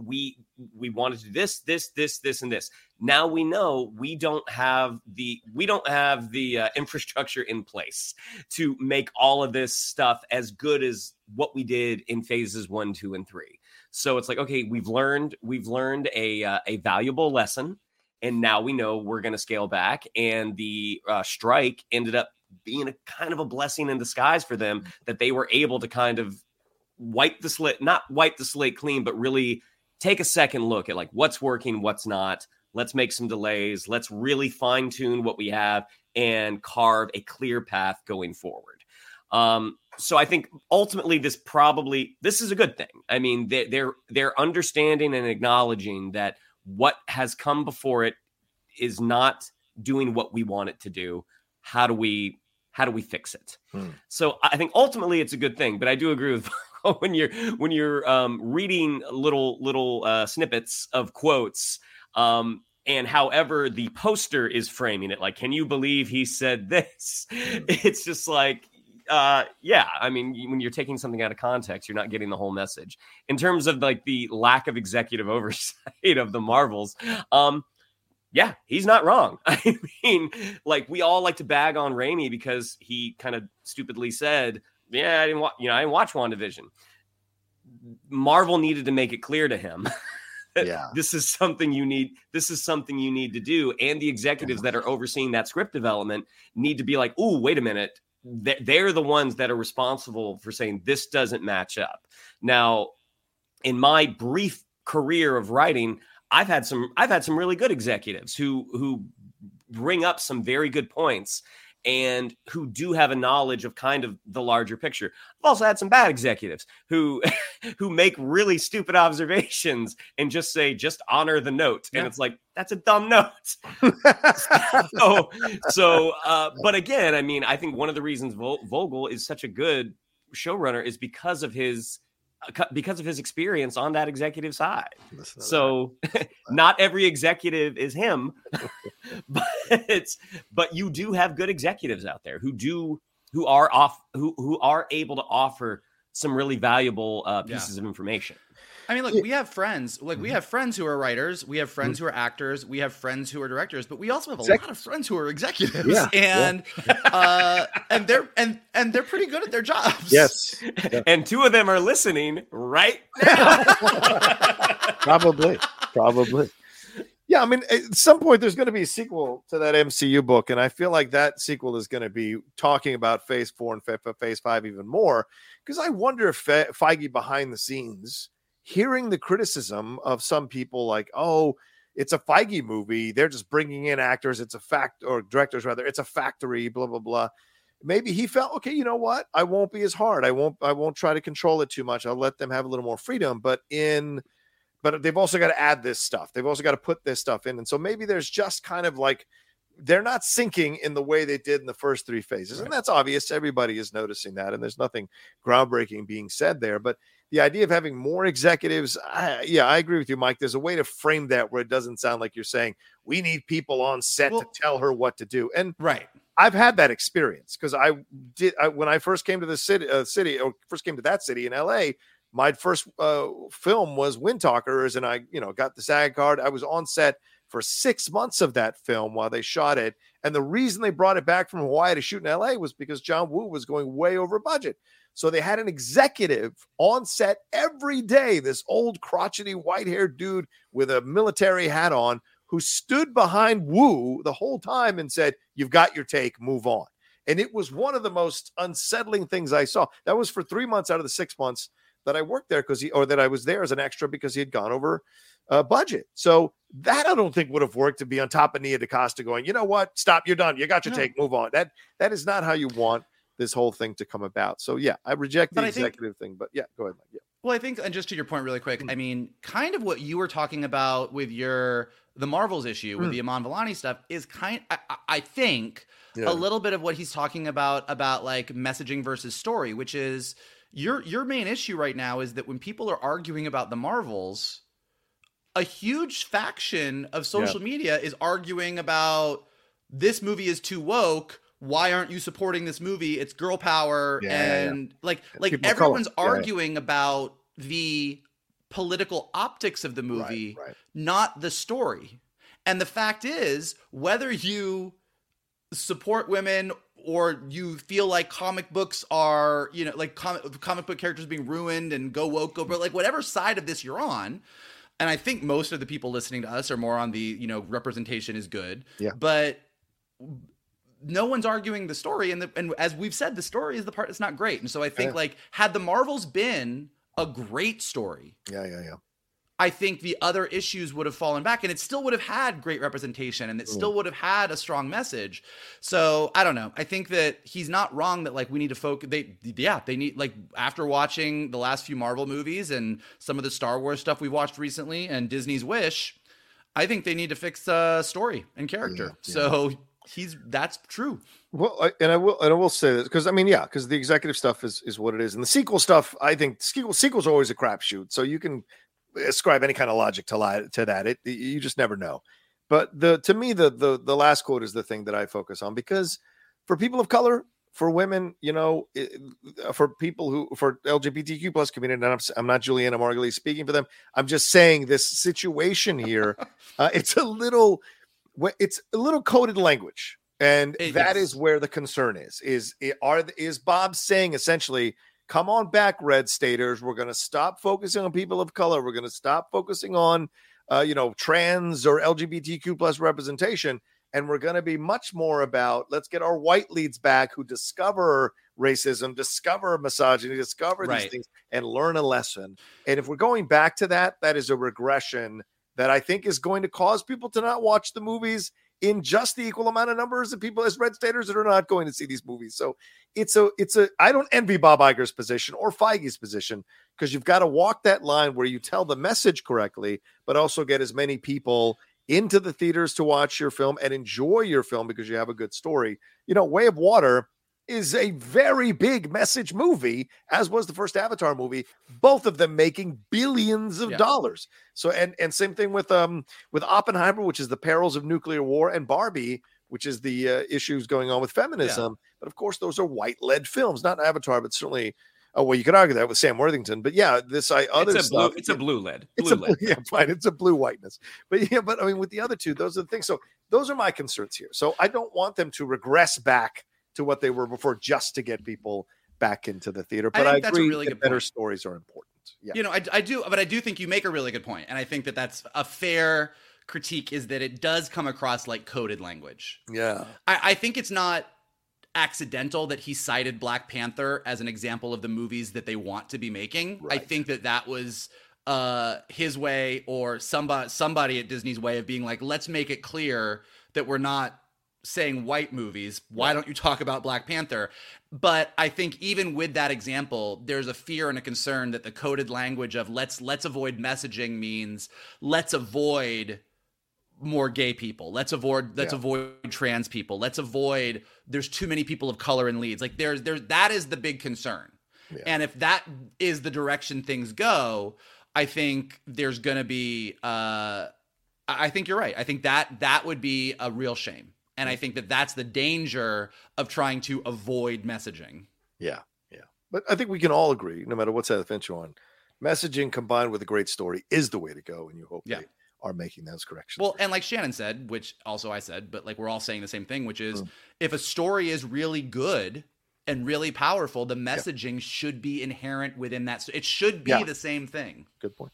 we we wanted to do this this this this and this. Now we know we don't have the we don't have the uh, (laughs) infrastructure in place to make all of this stuff as good as what we did in phases one two and three. So it's like okay we've learned we've learned a uh, a valuable lesson and now we know we're going to scale back. And the uh, strike ended up being a kind of a blessing in disguise for them that they were able to kind of wipe the slate not wipe the slate clean but really take a second look at like what's working what's not. Let's make some delays. Let's really fine tune what we have and carve a clear path going forward. Um so i think ultimately this probably this is a good thing. I mean they, they're they're understanding and acknowledging that what has come before it is not doing what we want it to do. How do we how do we fix it? So I think ultimately it's a good thing, but I do agree with (laughs) when you're when you're um, reading little little uh, snippets of quotes, um, and however the poster is framing it, like, can you believe he said (laughs) this? It's just like uh, yeah, I mean, when you're taking something out of context, you're not getting the whole message. In terms of like the lack of executive (laughs) oversight of the Marvels, um, yeah, he's not wrong. I mean, like we all like to bag on Raimi because he kind of stupidly said, "Yeah, I didn't watch, you know, I didn't watch WandaVision." Marvel needed to make it clear to him. (laughs) Yeah. this is something you need. This is something you need to do, and the executives that are overseeing that script development need to be like, "Oh, wait a minute." They're the ones that are responsible for saying this doesn't match up. Now, in my brief career of writing, I've had some I've had some really good executives who who bring up some very good points and who do have a knowledge of kind of the larger picture. I've also had some bad executives who (laughs) who make really stupid observations and just say just honor the note and it's like that's a dumb note. (laughs) so so uh but again, I mean, I think one of the reasons Vogel is such a good showrunner is because of his because of his experience on that executive side. So (laughs) not every executive is him, (laughs) but it's but you do have good executives out there who do who are off who who are able to offer some really valuable uh, Yeah. pieces of information. I mean, look, we have friends. Like, Mm-hmm. we have friends who are writers. We have friends who are actors. We have friends who are directors. But we also have a lot of friends who are executives. Yeah, yeah. and uh, and they're and and they're pretty good at their jobs. Yes, (laughs) And two of them are listening right now. (laughs) probably, probably. Yeah, I mean, at some point there's going to be a sequel to that MCU book, and I feel like that sequel is going to be talking about Phase Four and Fa- Fa- Phase Five even more, because I wonder if Fe- Feige behind the scenes, hearing the criticism of some people like, "Oh, it's a Feige movie; they're just bringing in actors; it's a fact or directors rather, it's a factory." Blah blah blah. Maybe he felt, okay, you know what? I won't be as hard. I won't. I won't try to control it too much. I'll let them have a little more freedom. But in but they've also got to add this stuff. They've also got to put this stuff in. And so maybe there's just kind of like they're not sinking in the way they did in the first three phases. And that's obvious. Everybody is noticing that. And there's nothing groundbreaking being said there. But the idea of having more executives, I, yeah, I agree with you, Mike. There's a way to frame that where it doesn't sound like you're saying we need people on set Well- to tell her what to do. And Right. I've had that experience because I did I, when I first came to the city, uh, city or first came to that city in LA. My first uh, film was Windtalkers, and I, you know, got the SAG card. I was on set for six months of that film while they shot it. And the reason they brought it back from Hawaii to shoot in LA was because John Woo was going way over budget. So they had an executive on set every day, this old crotchety white haired dude with a military hat on who stood behind Woo the whole time and said, You've got your take, move on. And it was one of the most unsettling things I saw. That was for three months out of the six months that I worked there because he, or that I was there as an extra because he had gone over uh, budget. So that I don't think would have worked to be on top of Nia DaCosta going, you know what, stop, you're done, you got your No. take, move on. That that is not how you want this whole thing to come about. So yeah, I reject the I think- executive thing, but yeah, go ahead. Mike. Yeah. Well, I think, and just to your point, really Mm. quick, I mean, kind of what you were talking about with your the Marvels issue with Mm. the Iman Vellani stuff is kind. I, I- think Yeah. a little bit of what he's talking about about like messaging versus story, which is your your main issue right now is that when people are arguing about the Marvels, a huge faction of social media is arguing about this movie is too woke. Why aren't you supporting this movie? It's girl power Yeah, yeah, yeah. and like like people everyone's Yeah, yeah. arguing about the political optics of the movie, right. not the story. And the fact is, whether you support women or you feel like comic books are, you know, like comic, comic book characters being ruined and go woke, go, but like whatever side of this you're on, and I think most of the people listening to us are more on the, you know, representation is good. Yeah. But no one's arguing the story, and the, and as we've said, the story is the part that's not great. And so I think Yeah. like had the Marvels been a great story, Yeah, yeah, yeah. I think the other issues would have fallen back and it still would have had great representation and it still would have had a strong message. So I don't know. I think that he's not wrong that like we need to focus they yeah, they need like after watching the last few Marvel movies and some of the Star Wars stuff we've watched recently and Disney's Wish, I think they need to fix uh story and character. Yeah, yeah. So he's that's true. Well, I, and I will, and I will say this because I mean, yeah, because the executive stuff is is what it is, and the sequel stuff, I think sequel sequels are always a crapshoot. So you can ascribe any kind of logic to lie to that. It you just never know. But the to me, the the the last quote is the thing that I focus on because for people of color, for women, you know, for people who for LGBTQ plus community. And I'm, I'm not Juliana Margulies speaking for them. I'm just saying this situation here. (laughs) uh, it's a little, it's a little coded language, and It that is. is where the concern is. Is are is Bob saying essentially? Come on back, red staters. We're going to stop focusing on people of color. We're going to stop focusing on, uh, you know, trans or LGBTQ plus representation, and we're going to be much more about let's get our white leads back who discover racism, discover misogyny, discover these things, and learn a lesson. And if we're going back to that, that is a regression that I think is going to cause people to not watch the movies in just the equal amount of numbers of people as red staters that are not going to see these movies. So it's a it's a I don't envy Bob Iger's position or Feige's position because you've got to walk that line where you tell the message correctly, but also get as many people into the theaters to watch your film and enjoy your film because you have a good story. You know, Way of Water is a very big message movie, as was the first Avatar movie. Both of them making billions of Yeah. dollars. So, and and same thing with um with Oppenheimer, which is the perils of nuclear war, and Barbie, which is the uh, issues going on with feminism. But of course, those are white led films, not Avatar, but certainly. Oh well, you could argue that with Sam Worthington, but yeah, this I other it's a blue, it's a blue lead. It's a blue, lead. yeah, fine. It's a blue whiteness, but yeah, but I mean, with the other two, those are the things. So those are my concerns here. So I don't want them to regress back to what they were before, just to get people back into the theater. I But I, think that's a agree really that good better point. stories are important. Yeah, You know, I, I do, but I do think you make a really good point, and I think that that's a fair critique. Is that it does come across like coded language. yeah, I, I think it's not accidental that he cited Black Panther as an example of the movies that they want to be making. I think that that was uh his way or somebody somebody at Disney's way of being like let's make it clear that we're not saying white movies why don't you talk about Black Panther but I think even with that example there's a fear and a concern that the coded language of let's let's avoid messaging means let's avoid more gay people. Let's avoid let's Yeah. avoid trans people. Let's avoid there's too many people of color in leads. Like there's there's that is the big concern. Yeah. And if that is the direction things go, I think there's going to be uh I I think you're right. I think that that would be a real shame. And I think that that's the danger of trying to avoid messaging. yeah, yeah. But I think we can all agree, no matter what side of the fence you're on, messaging combined with a great story is the way to go, and you hope Yeah. they are making those corrections. Well, and like Shannon said, which also I said, but like we're all saying the same thing, which Mm. is if a story is really good and really powerful, the messaging should be inherent within that. So it should be Yeah. the same thing. Good point.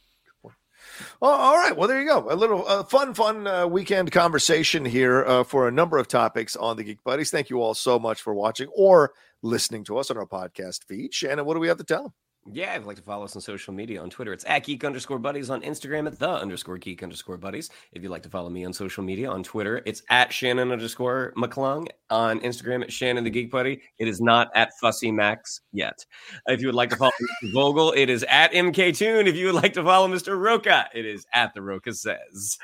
Oh, all right. Well, there you go. A little uh, fun, fun uh, weekend conversation here uh, for a number of topics on the Geek Buddies. Thank you all so much for watching or listening to us on our podcast feed. Shannon, what do we have to tell? Yeah, if you'd like to follow us on social media on Twitter, it's at geek underscore buddies. On Instagram, at the underscore geek underscore buddies. If you'd like to follow me on social media on Twitter, it's at Shannon underscore McClung. On Instagram, at Shannon the Geek Buddy. It is not at Fussy Max yet. If you would like to follow Mr. Vogel, it is at MK Toon. If you would like to follow Mr. Rocha, it is at the Rocha Says.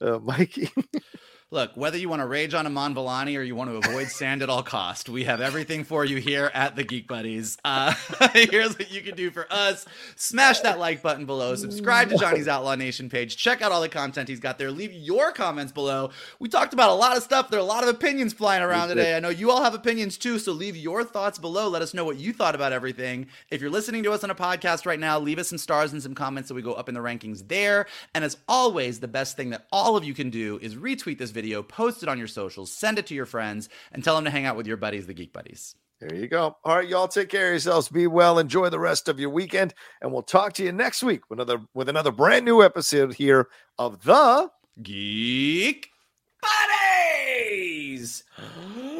Uh, Mikey. (laughs) Look, whether you want to rage on Iman Vellani or you want to avoid sand at all cost, we have everything for you here at the Geek Buddies. Uh, (laughs) here's what you can do for us: smash that like button below, subscribe to Johnny's Outlaw Nation page, check out all the content he's got there, leave your comments below. We talked about a lot of stuff. There are a lot of opinions flying around today. I know you all have opinions too, so leave your thoughts below. Let us know what you thought about everything. If you're listening to us on a podcast right now, leave us some stars and some comments so we go up in the rankings there. And as always, the best thing that all of you can do is retweet this video, post it on your socials, send it to your friends, and tell them to hang out with your buddies, the Geek Buddies. There you go. All right, y'all take care of yourselves. Be well. Enjoy the rest of your weekend, and we'll talk to you next week with another with another brand new episode here of the Geek Buddies! (gasps)